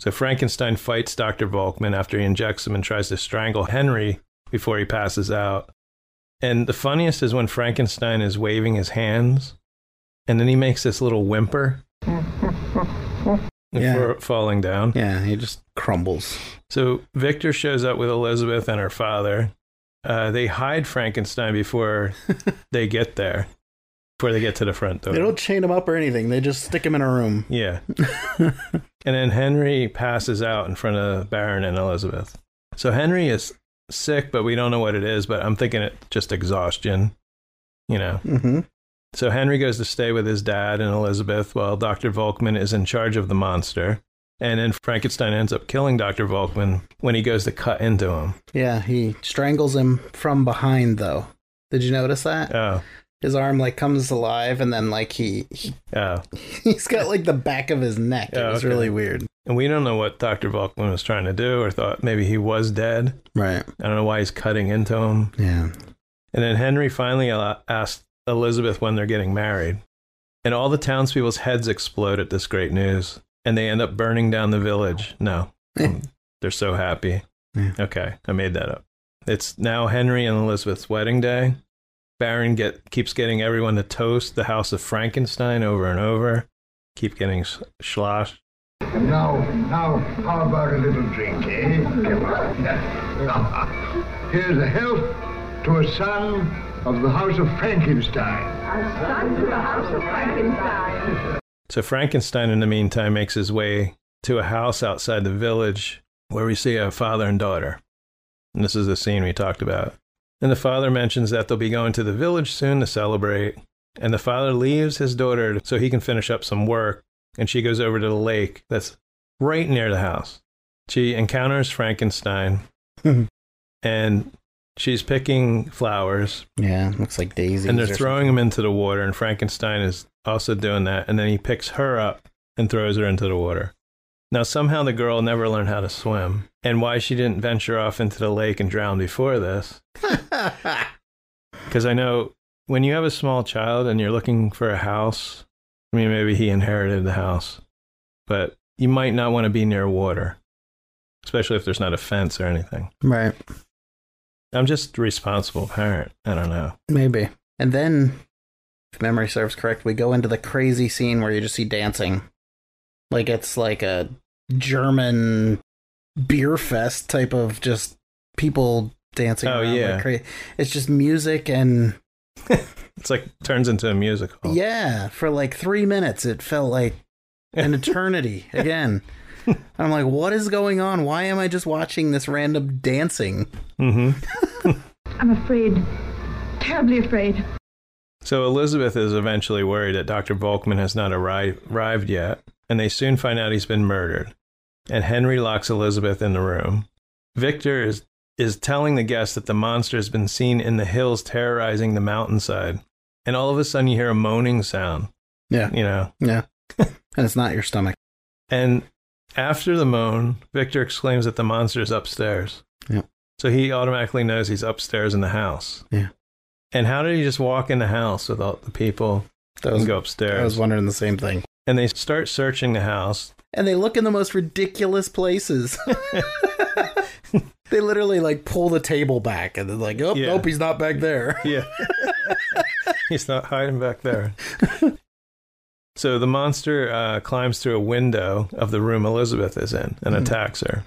So Frankenstein fights Dr. Volkman after he injects him and tries to strangle Henry before he passes out. And the funniest is when Frankenstein is waving his hands, and then he makes this little whimper Yeah. before falling down. Yeah, he just crumbles. So Victor shows up with Elizabeth and her father. Uh, they hide Frankenstein before they get there, before they get to the front door. They don't chain him up or anything. They just stick him in a room. Yeah. and then Henry passes out in front of Baron and Elizabeth. So Henry is sick, but we don't know what it is, but I'm thinking it just exhaustion, you know. Mm-hmm. So Henry goes to stay with his dad and Elizabeth while Dr. Volkman is in charge of the monster. And then Frankenstein ends up killing Dr. Volkman when he goes to cut into him. Yeah, he strangles him from behind though. Did you notice that? Oh, His arm like comes alive and then like he, he oh. he's got like the back of his neck. It Oh, was okay. really weird. And we don't know what Dr. Volkman was trying to do or thought maybe he was dead. Right. I don't know why he's cutting into him. Yeah. And then Henry finally asked Elizabeth when they're getting married. And all the townspeople's heads explode at this great news. And they end up burning down the village. No. They're so happy. Yeah. Okay, I made that up. It's now Henry and Elizabeth's wedding day. Baron get keeps getting everyone to toast the House of Frankenstein over and over. Keep getting sh- sloshed. Now, now, how about a little drink, eh? Come on. Here's a health to a son of the House of Frankenstein. A son to the House of Frankenstein. So Frankenstein, in the meantime, makes his way to a house outside the village where we see a father and daughter. And this is the scene we talked about. And the father mentions that they'll be going to the village soon to celebrate. And the father leaves his daughter so he can finish up some work. And she goes over to the lake that's right near the house. She encounters Frankenstein hmm. and she's picking flowers Yeah, looks like daisies. and they're throwing them into the water and frankenstein is also doing that and then he picks her up and throws her into the water now somehow the girl never learned how to swim and why she didn't venture off into the lake and drown before this because i know when you have a small child and you're looking for a house i mean maybe he inherited the house but you might not want to be near water especially if there's not a fence or anything. Right. i'm just a responsible parent i don't know Maybe. And then, if memory serves correct, we go into the crazy scene where you just see dancing. Like it's like a German beer fest type of just people dancing. Oh, around yeah. like cra- It's just music and it's like turns into a musical yeah, for like three minutes it felt like an eternity again. I'm like, what is going on? Why am I just watching this random dancing? mm-hmm I'm afraid. Terribly afraid. So Elizabeth is eventually worried that Dr. Volkman has not arri- arrived yet, and they soon find out he's been murdered. And Henry locks Elizabeth in the room. Victor is, is telling the guests that the monster has been seen in the hills terrorizing the mountainside. And all of a sudden you hear a moaning sound, Yeah, you know. yeah. and it's not your stomach. And after the moan, Victor exclaims that the monster is upstairs. Yeah. So he automatically knows he's upstairs in the house. Yeah. And how did he just walk in the house with all the people That was, and go upstairs? I was wondering the same thing. And they start searching the house. And they look in the most ridiculous places. they literally like pull the table back and they're like, oh, Yeah. nope, he's not back there. Yeah. He's not hiding back there. so the monster uh, climbs through a window of the room Elizabeth is in and Mhm. attacks her.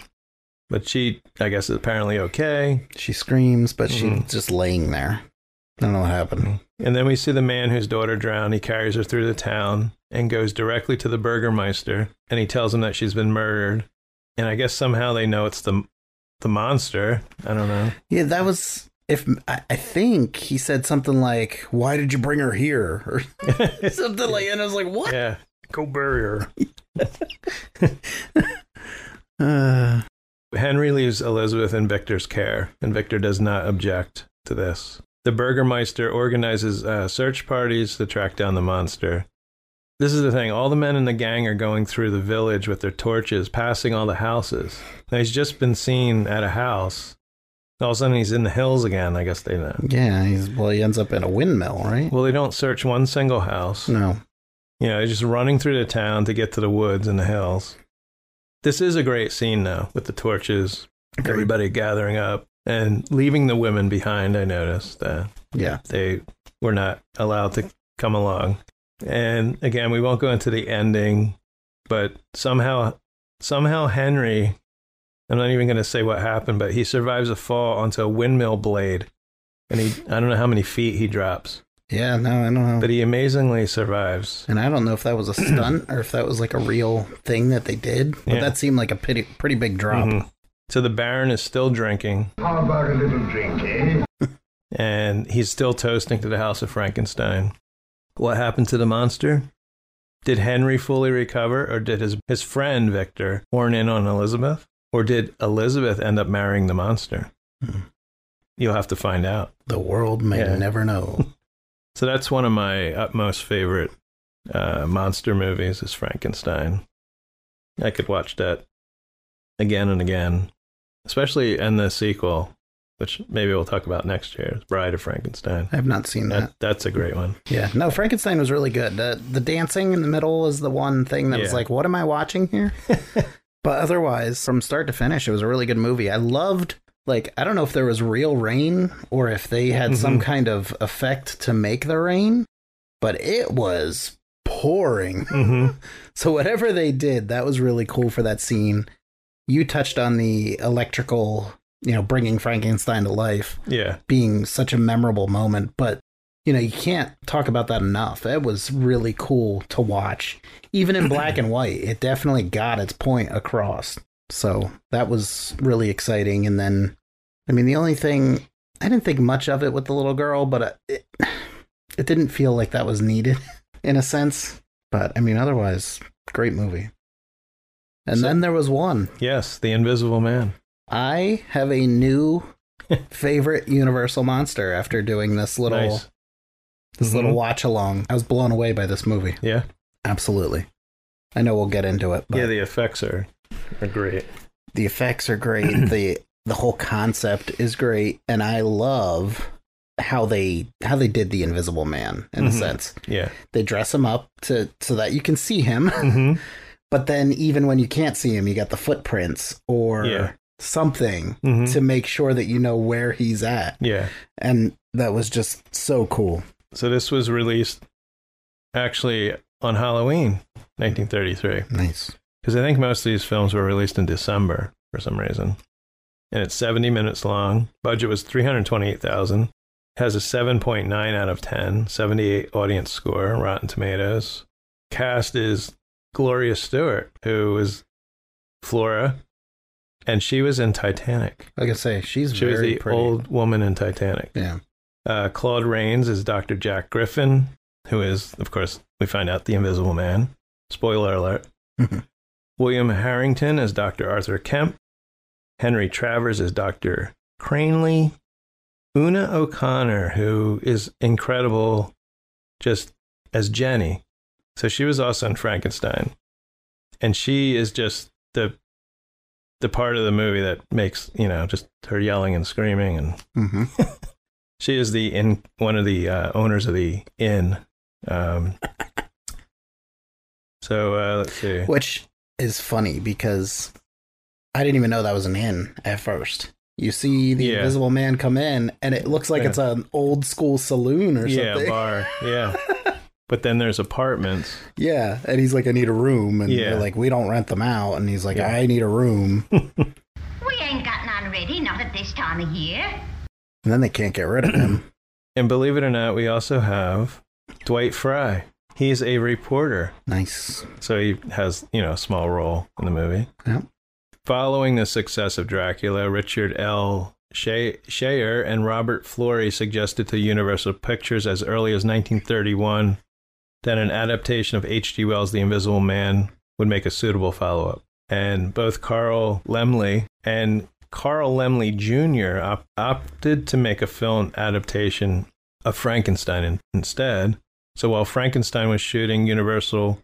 But she, I guess, is apparently okay. She screams, but Mhm. she's just laying there. I don't know what happened. And then we see the man whose daughter drowned. He carries her through the town and goes directly to the Burgermeister. And he tells him that she's been murdered. And I guess somehow they know it's the the monster. I don't know. Yeah, that was if I, I think he said something like, "Why did you bring her here?" or something like, and I was like, "What?" Yeah, go bury her. Uh, Henry leaves Elizabeth in Victor's care, and Victor does not object to this. The Burgermeister organizes uh, search parties to track down the monster. This is the thing all the men in the gang are going through the village with their torches, passing all the houses. Now, he's just been seen at a house. All of a sudden, he's in the hills again. I guess they know. yeah, he's well, he ends up in a windmill, right? Well, they don't search one single house. No. You know, he's just running through the town to get to the woods and the hills. This is a great scene, though, with the torches, Agreed. everybody gathering up and leaving the women behind. I noticed that Yeah. they were not allowed to come along. And again, we won't go into the ending, but somehow, somehow Henry, I'm not even going to say what happened, but he survives a fall onto a windmill blade. And he, I don't know how many feet he drops, Yeah, no, I don't know. but he amazingly survives. and I don't know if that was a stunt or if that was like a real thing that they did, but Yeah. that seemed like a pretty pretty big drop. Mhm. So the Baron is still drinking, How about a little drink, eh? and he's still toasting to the House of Frankenstein. What happened to the monster? Did Henry fully recover, or did his, his friend Victor horn in on Elizabeth? Or did Elizabeth end up marrying the monster? Hmm. You'll have to find out. The world may Yeah. never know. So that's one of my utmost favorite uh, monster movies is Frankenstein. I could watch that again and again, especially in the sequel, which maybe we'll talk about next year. Bride of Frankenstein. I have not seen that. That, that's a great one. Yeah, no, Frankenstein was really good. The the dancing in the middle is the one thing that was like, what am I watching here? but otherwise, from start to finish, it was a really good movie. I loved like I don't know if there was real rain or if they had some Mhm. kind of effect to make the rain, but it was pouring. Mm-hmm. So whatever they did, that was really cool for that scene. You touched on the electrical, you know, bringing Frankenstein to life Yeah. being such a memorable moment, but you know, you can't talk about that enough. It was really cool to watch. Even in black and white, it definitely got its point across. So that was really exciting. And then, I mean, the only thing, I didn't think much of it with the little girl, but uh, it, it didn't feel like that was needed in a sense. But I mean, otherwise, great movie. And So- then there was one. Yes, The Invisible Man. I have a new favorite Universal monster after doing this little Nice. this Mhm. little watch along. I was blown away by this movie. Yeah. Absolutely. I know we'll get into it, but Yeah, the effects are, are great. the effects are great. the the whole concept is great, and I love how they how they did the Invisible Man in a Mhm. sense. Yeah. They dress him up to so that you can see him, hmm but then even when you can't see him, you got the footprints or Yeah. something hmm to make sure that you know where he's at. Yeah. And that was just so cool. So this was released actually on Halloween, 1933. Nice. Because I think most of these films were released in December for some reason. And it's 70 minutes long. Budget was 328,000. Has a 7.9 out of 10, 78 audience score, Rotten Tomatoes. Cast is Gloria Stuart, who is Flora, and she was in Titanic. Like I say, she's She was very the pretty. old woman in Titanic. Yeah. Uh, Claude Rains is Dr. Jack Griffin, who is, of course, we find out the Invisible Man. Spoiler alert. William Harrigan as Dr. Arthur Kemp. Henry Travers is Dr. Cranley. Una O'Connor, who is incredible just as Jenny. So she was also in Frankenstein. And she is just the the part of the movie that makes, you know, just her yelling and screaming and hmm she is the in one of the uh, owners of the inn. Um, so uh, let's see. Which is funny because I didn't even know that was an inn at first. You see the Yeah. Invisible Man come in, and it looks like Yeah. it's an old school saloon or Yeah, something. bar. Yeah, but then there's apartments. Yeah, and he's like, "I need a room," and Yeah. they're like, "We don't rent them out," and he's like, Yeah. "I need a room," We ain't got none ready, not at this time of year. And then they can't get rid of him. And believe it or not, we also have Dwight Frye. He's a reporter, nice. so he has you know a small role in the movie. Yep. Following the success of Dracula, Richard L. Schayer and Robert Florey suggested to Universal Pictures as early as 1931 that an adaptation of H.G. Wells' The Invisible Man would make a suitable follow up. And both Carl Laemmle and Carl Laemmle Jr. Op- opted to make a film adaptation of Frankenstein in- instead. So while Frankenstein was shooting, Universal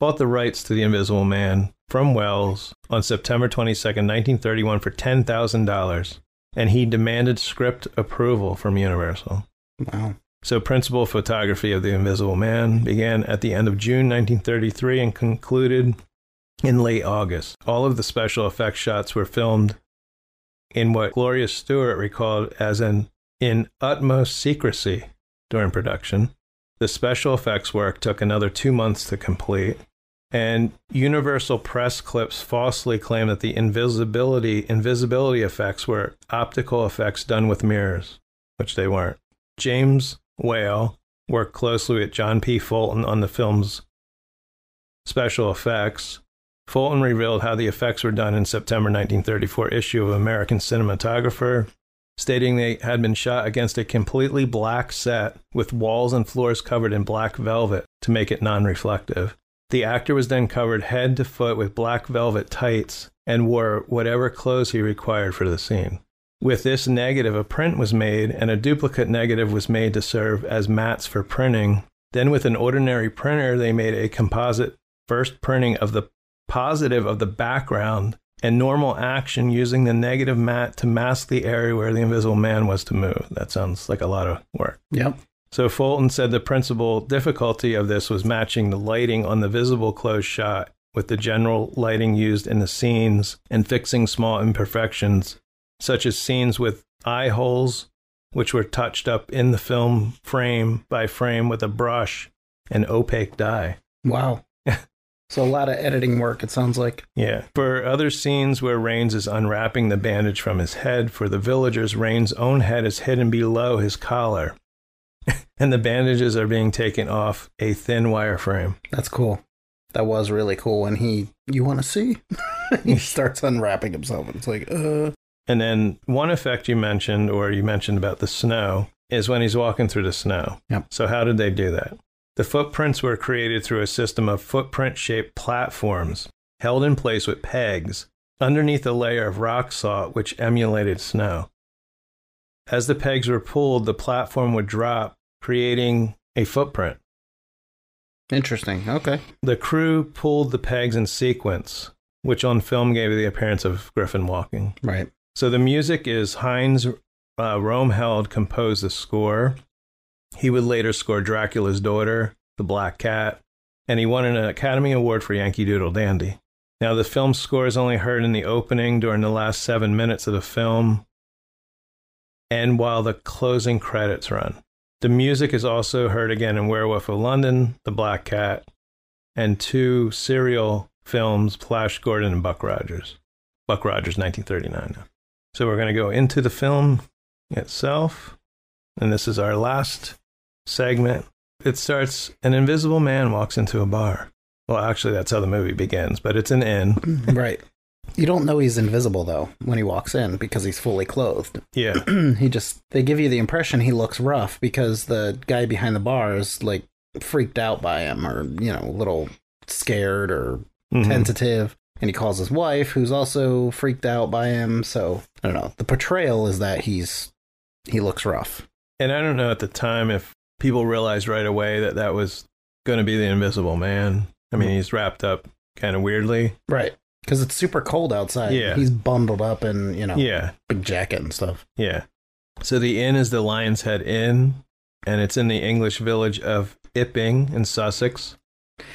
bought the rights to The Invisible Man from Wells on September 22, 1931, for $10,000, and he demanded script approval from Universal. Wow. So, principal photography of The Invisible Man began at the end of June 1933 and concluded in late August. All of the special effects shots were filmed in what Gloria Stuart recalled as an in utmost secrecy during production. The special effects work took another two months to complete, and Universal press clips falsely claim that the invisibility invisibility effects were optical effects done with mirrors, which they weren't. James Whale worked closely with John P. Fulton on the film's special effects. Fulton revealed how the effects were done in September 1934 issue of American Cinematographer, stating they had been shot against a completely black set with walls and floors covered in black velvet to make it non-reflective. The actor was then covered head to foot with black velvet tights and wore whatever clothes he required for the scene. With this negative, a print was made, and a duplicate negative was made to serve as mats for printing. Then, with an ordinary printer, they made a composite first printing of the positive of the background and normal action using the negative mat to mask the area where the invisible man was to move. That sounds like a lot of work. Yep. So Fulton said the principal difficulty of this was matching the lighting on the visible close shot with the general lighting used in the scenes and fixing small imperfections, such as scenes with eye holes, which were touched up in the film frame by frame with a brush and opaque dye. Wow. so a lot of editing work, it sounds like. Yeah. For other scenes where Rains is unwrapping the bandage from his head, for the villagers, Rains' own head is hidden below his collar. and the bandages are being taken off a thin wire frame. That's cool. That was really cool when he, you want to see? he starts unwrapping himself. And it's like, uh. And then one effect you mentioned, or you mentioned about the snow, is when he's walking through the snow. Yep. So, how did they do that? The footprints were created through a system of footprint shaped platforms held in place with pegs underneath a layer of rock salt which emulated snow. As the pegs were pulled, the platform would drop, creating a footprint. Interesting. Okay. The crew pulled the pegs in sequence, which on film gave the appearance of Griffin walking. Right. So the music is Heinz uh, Roemheld composed the score. He would later score Dracula's Daughter, The Black Cat, and he won an Academy Award for Yankee Doodle Dandy. Now, the film score is only heard in the opening during the last seven minutes of the film and while the closing credits run. The music is also heard again in Werewolf of London, The Black Cat, and two serial films, Flash Gordon and Buck Rogers. Buck Rogers, 1939. So we're going to go into the film itself, and this is our last segment. It starts An invisible man walks into a bar. Well, actually, that's how the movie begins, but it's an inn. right. You don't know he's invisible though when he walks in because he's fully clothed. Yeah. he just they give you the impression he looks rough because the guy behind the bar is like freaked out by him or, you know, a little scared or Mhm. tentative. And he calls his wife, who's also freaked out by him. So I don't know. The portrayal is that he's he looks rough. And I don't know at the time if people realized right away that that was going to be the invisible man. I mean, he's wrapped up kind of weirdly. Right. Because it's super cold outside. Yeah. He's bundled up in, you know, Yeah. big jacket and stuff. Yeah. So the inn is the Lion's Head Inn, and it's in the English village of Ipping in Sussex,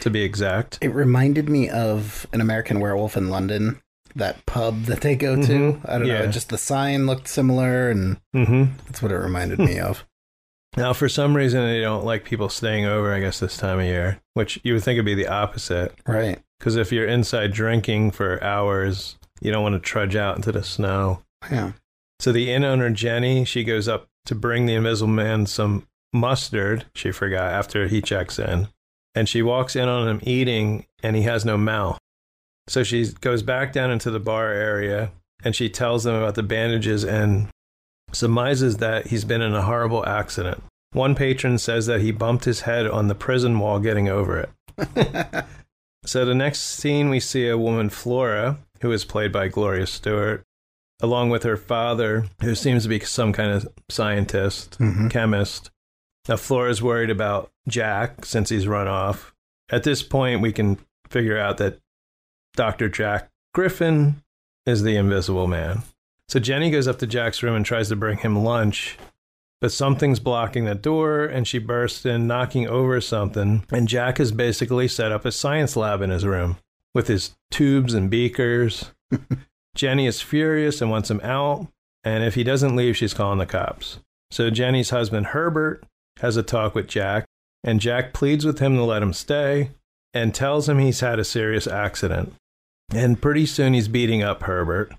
to be exact. It reminded me of an American werewolf in London, that pub that they go to. Mhm. I don't Yeah. know, just the sign looked similar and Mm-hmm. that's what it reminded me of. Now, for some reason, they don't like people staying over, I guess, this time of year, which you would think would be the opposite. Right. Because if you're inside drinking for hours, you don't want to trudge out into the snow. Yeah. So the inn owner, Jenny, she goes up to bring the invisible man some mustard. She forgot after he checks in. And she walks in on him eating, and he has no mouth. So she goes back down into the bar area and she tells them about the bandages and surmises that he's been in a horrible accident. One patron says that he bumped his head on the prison wall getting over it. so the next scene, we see a woman, Flora, who is played by Gloria Stuart, along with her father, who seems to be some kind of scientist, Mhm. chemist. Now, Flora's worried about Jack since he's run off. At this point, we can figure out that Dr. Jack Griffin is the invisible man. So Jenny goes up to Jack's room and tries to bring him lunch, but something's blocking the door and she bursts in, knocking over something. And Jack has basically set up a science lab in his room with his tubes and beakers. Jenny is furious and wants him out. And if he doesn't leave, she's calling the cops. So Jenny's husband, Herbert, has a talk with Jack, and Jack pleads with him to let him stay and tells him he's had a serious accident. And pretty soon he's beating up Herbert.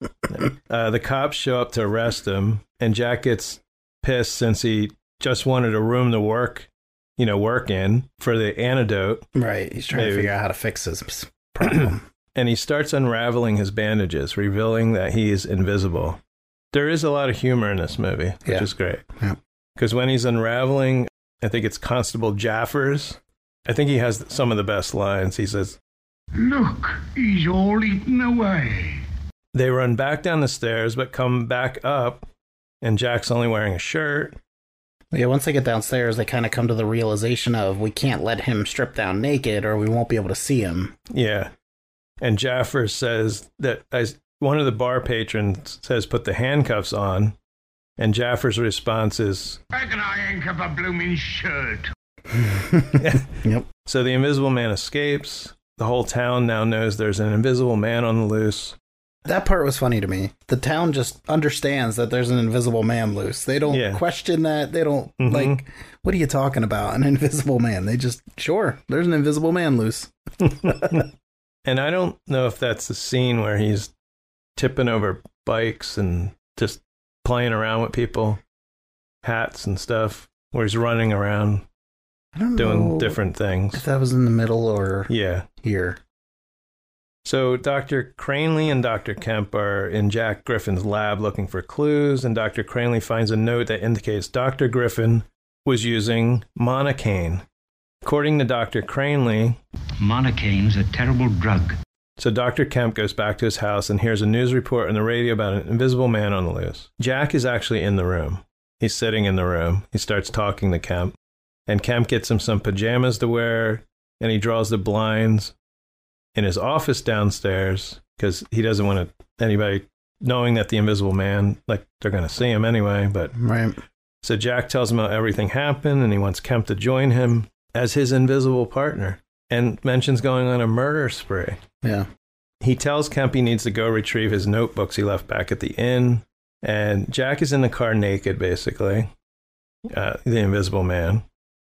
uh, the cops show up to arrest him, and Jack gets pissed since he just wanted a room to work, you know, work in for the antidote. Right. He's trying Maybe. to figure out how to fix this problem. and he starts unraveling his bandages, revealing that he is invisible. There is a lot of humor in this movie, which Yeah. is great. Yeah. Because when he's unraveling, I think it's Constable Jaffers. I think he has some of the best lines. He says, Look, he's all eaten away. They run back down the stairs, but come back up, and Jack's only wearing a shirt. Yeah, once they get downstairs, they kind of come to the realization of we can't let him strip down naked or we won't be able to see him. Yeah. And Jaffers says that as one of the bar patrons says, put the handcuffs on. And Jaffers' response is, Reckon I ain't got a blooming shirt. Yep. So the invisible man escapes. The whole town now knows there's an invisible man on the loose. That part was funny to me. The town just understands that there's an invisible man loose. They don't Yeah. question that. They don't Mhm. like, what are you talking about? An invisible man. They just, sure, there's an invisible man loose. And I don't know if that's the scene where he's tipping over bikes and just playing around with people, hats and stuff, where he's running around I don't doing know different things. If that was in the middle or Yeah. here. So Dr. Cranley and Dr. Kemp are in Jack Griffin's lab looking for clues, and Dr. Cranley finds a note that indicates Dr. Griffin was using monocaine. According to Dr. Cranley, Monocaine's a terrible drug. So Dr. Kemp goes back to his house and hears a news report on the radio about an invisible man on the loose. Jack is actually in the room. He's sitting in the room. He starts talking to Kemp, and Kemp gets him some pajamas to wear, and he draws the blinds in his office downstairs because he doesn't want to, anybody knowing that the invisible man, like they're going to see him anyway. But Right. so Jack tells him how everything happened, and he wants Kemp to join him as his invisible partner, and mentions going on a murder spree. Yeah. He tells Kemp he needs to go retrieve his notebooks he left back at the inn. And Jack is in the car naked, basically, uh, the invisible man.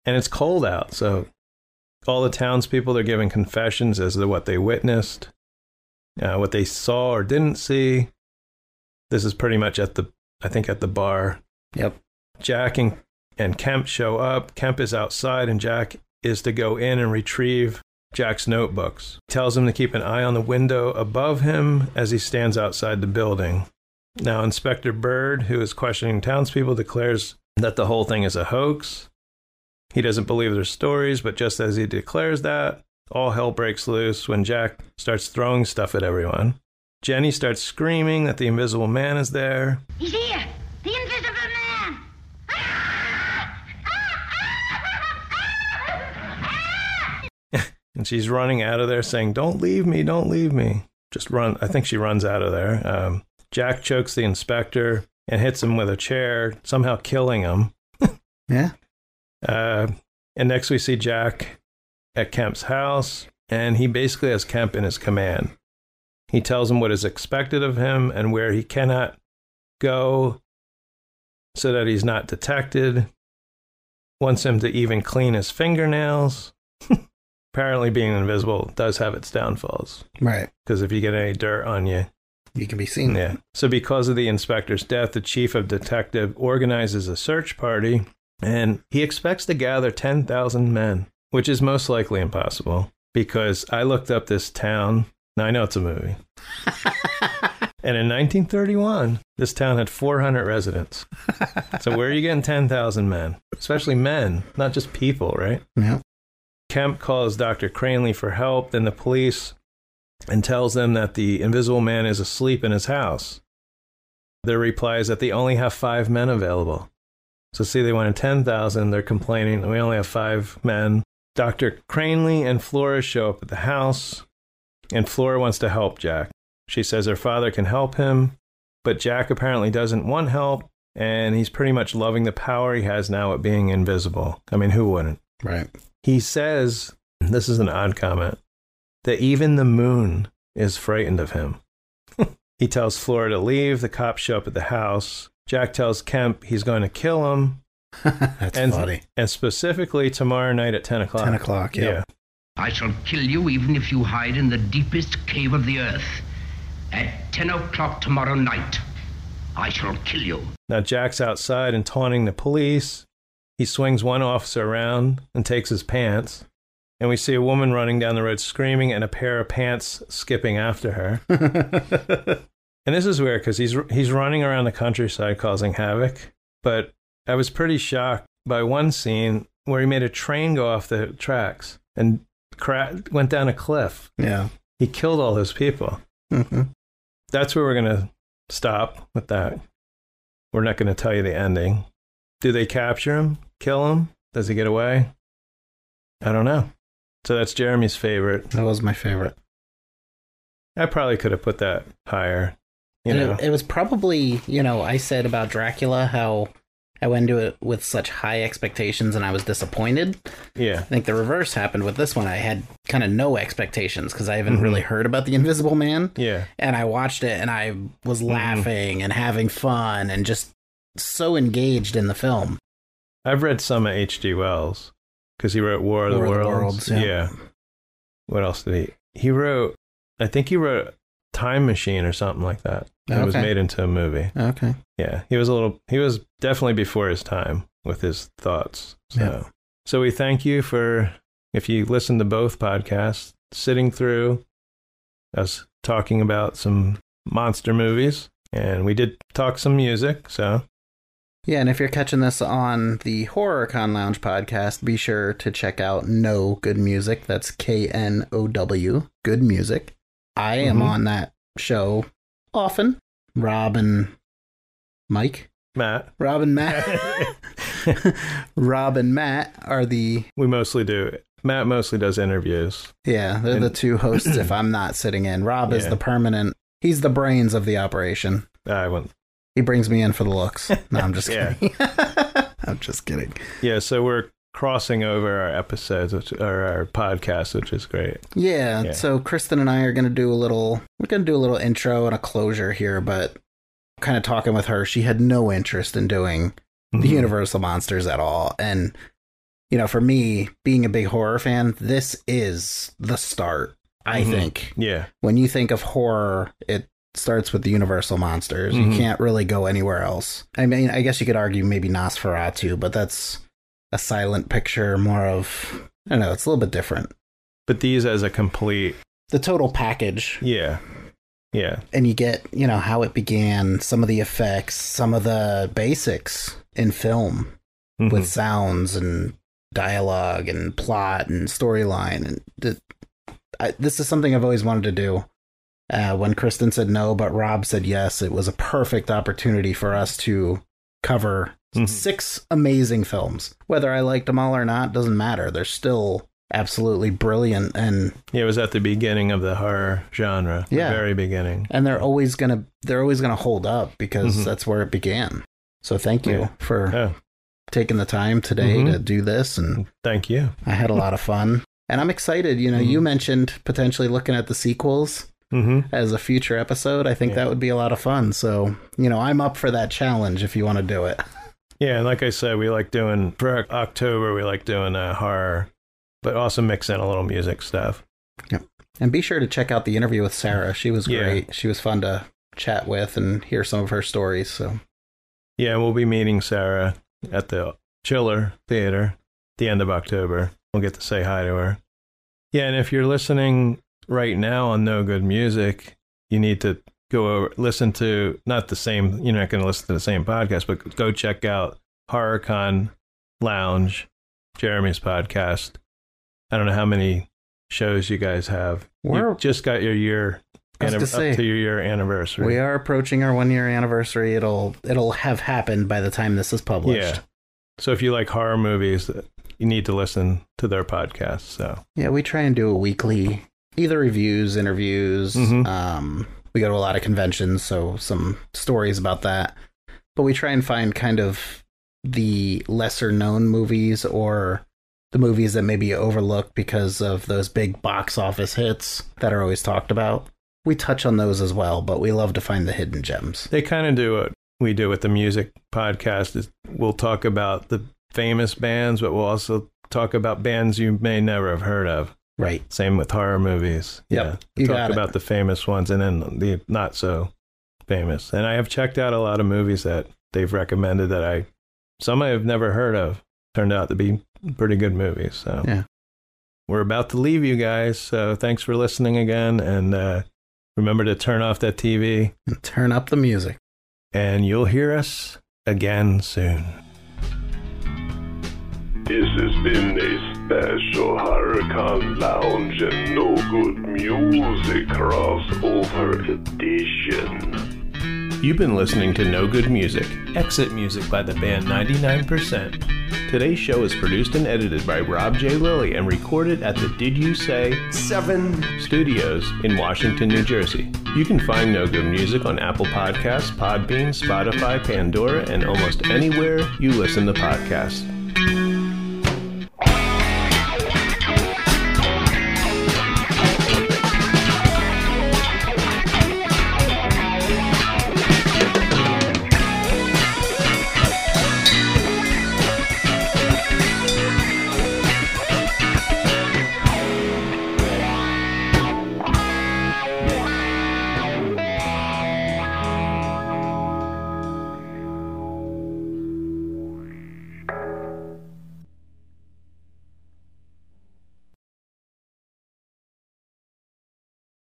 And it's cold out. So all the townspeople, they're giving confessions as to what they witnessed, uh, what they saw or didn't see. This is pretty much at the, I think, at the bar. Yep. Jack and, and Kemp show up. Kemp is outside, and Jack is to go in and retrieve Jack's notebooks. Tells him to keep an eye on the window above him as he stands outside the building. Now, Inspector Bird, who is questioning townspeople, declares that the whole thing is a hoax. He doesn't believe their stories, but just as he declares that, all hell breaks loose when Jack starts throwing stuff at everyone. Jenny starts screaming that the invisible man is there. He's here! And she's running out of there saying, Don't leave me, don't leave me. Just run. I think she runs out of there. Um, Jack chokes the inspector and hits him with a chair, somehow killing him. Yeah. Uh, and next we see Jack at Kemp's house, and he basically has Kemp in his command. He tells him what is expected of him and where he cannot go so that he's not detected. Wants him to even clean his fingernails. Apparently, being invisible does have its downfalls. Right. Because if you get any dirt on you, You can be seen. yeah. So, because of the inspector's death, the chief of detective organizes a search party and he expects to gather 10,000 men, which is most likely impossible because I looked up this town Now I know it's a movie. and in 1931, this town had 400 residents. so where are you getting 10,000 men? Especially men, not just people, right? Yeah. Kemp calls Dr. Cranley for help, then the police, and tells them that the invisible man is asleep in his house. Their reply is that they only have five men available. So, see, they wanted 10,000. They're complaining, we only have five men. Dr. Cranley and Flora show up at the house, and Flora wants to help Jack. She says her father can help him, but Jack apparently doesn't want help, and he's pretty much loving the power he has now at being invisible. I mean, who wouldn't? Right. He says, this is an odd comment, that even the moon is frightened of him. he tells Flora to leave. The cops show up at the house. Jack tells Kemp he's going to kill him. That's and, funny. And specifically tomorrow night at 10 o'clock. 10 o'clock, yeah. yeah. I shall kill you even if you hide in the deepest cave of the earth. At 10 o'clock tomorrow night, I shall kill you. Now, Jack's outside and taunting the police. He swings one officer around and takes his pants. And we see a woman running down the road screaming and a pair of pants skipping after her. and this is weird because he's, he's running around the countryside causing havoc. But I was pretty shocked by one scene where he made a train go off the tracks and cra- went down a cliff. Yeah. He killed all those people. Mm-hmm. That's where we're going to stop with that. We're not going to tell you the ending. Do they capture him? Kill him? Does he get away? I don't know. So that's Jeremy's favorite. That was my favorite. I probably could have put that higher. You And know, it, it was probably, you know, I said about Dracula how I went into it with such high expectations and I was disappointed. yeah. I think the reverse happened with this one. I had kind of no expectations because I haven't Mhm. really heard about the Invisible Man. Yeah. And I watched it and I was Mm-hmm. laughing and having fun and just so engaged in the film. I've read some of H.G. Wells because he wrote War of the War of the Worlds. Worlds, yeah. What else did he? He wrote, I think he wrote Time Machine or something like that. It was made into a movie. Okay. Yeah, he was a little. He was definitely before his time with his thoughts. So, Yeah. so we thank you for if you listen to both podcasts, sitting through us talking about some monster movies, and we did talk some music. So Yeah, and if you're catching this on the Horror Con Lounge podcast, be sure to check out Know Good Music. That's K N O W, Good Music. I am Mhm. on that show often. Rob and Mike. Matt, Rob and Matt. Rob and Matt are the we mostly do. Matt mostly does interviews. yeah, they're the two hosts if I'm not sitting in. Rob is the permanent he's the brains of the operation. I went. He brings me in for the looks. No, I'm just kidding. I'm just kidding. Yeah, so we're crossing over our episodes, which or our podcast, which is great. Yeah, Yeah. so Kristen and I are going to do a little we're going to do a little intro and a closure here, but kind of talking with her, she had no interest in doing the Mhm. Universal monsters at all. And you know, for me, being a big horror fan, this is the start, I Mhm. think. Yeah, When you think of horror, it starts with the Universal monsters. Mhm. You can't really go anywhere else. I mean, I guess you could argue maybe Nosferatu, but that's a silent picture, more of I don't know, it's a little bit different. but these as a complete. The total package Yeah, yeah, and you get you know how it began some of the effects some of the basics in film Mhm. with sounds and dialogue and plot and storyline and the, I, this is something i've always wanted to do uh, when kristen said no but rob said yes it was a perfect opportunity for us to cover Mhm. six amazing films whether i liked them all or not doesn't matter they're still absolutely brilliant and yeah. It was at the beginning of the horror genre. the Yeah. very beginning. and they're always gonna they're always gonna hold up because Mhm. that's where it began. So thank you Yeah. for Yeah, taking the time today Mhm. to do this, and thank you. I had a lot of fun. And I'm excited. You know, you Mhm. mentioned potentially looking at the sequels hmm as a future episode. I think Yeah. that would be a lot of fun. So you know, I'm up for that challenge if you want to do it. Yeah, and like I said, we like doing for October. We like doing uh, horror, but also mix in a little music stuff. Yep. And be sure to check out the interview with Sara. She was Yeah. great. She was fun to chat with and hear some of her stories. So Yeah, we'll be meeting Sara at the Chiller Theater the end of October. We'll get to say hi to her. Yeah, and if you're listening right now on Know Good Music, you need to go over, listen to not the same. You're not going to listen to the same podcast, but go check out HorrorCon Lounge, Jeremy's podcast. I don't know how many shows you guys have. We're- you just got your year anniv- gonna say, up to your year anniversary. We are approaching our one year anniversary. It'll it'll have happened by the time this is published. Yeah. So if you like horror movies, uh, you need to listen to their podcast. So Yeah, we try and do a weekly either reviews, interviews. Mhm. Um, we go to a lot of conventions, so some stories about that. But we try and find kind of the lesser known movies or the movies that may be overlooked because of those big box office hits that are always talked about. We touch on those as well, but we love to find the hidden gems. they kind of do what we do with the music podcast. Is we'll talk about the famous bands, but we'll also talk about bands you may never have heard of. Right. Same with horror movies. Yep, Yeah. you talk about the famous ones and then the not so famous. And I have checked out a lot of movies that they've recommended that I some I have never heard of. Turned out to be pretty good movies. So Yeah. we're about to leave you guys. So thanks for listening again and uh remember to turn off that TV And turn up the music. and you'll hear us again soon. This has been a special HorrorCon Lounge and Know Good Music crossover edition. You've been listening to Know Good Music, exit music by the band 99%. Today's show is produced and edited by Rob J. Lilly and recorded at the Did You Say 7 Studios in Washington, New Jersey. You can find Know Good Music on Apple Podcasts, Podbean, Spotify, Pandora, and almost anywhere you listen to podcasts.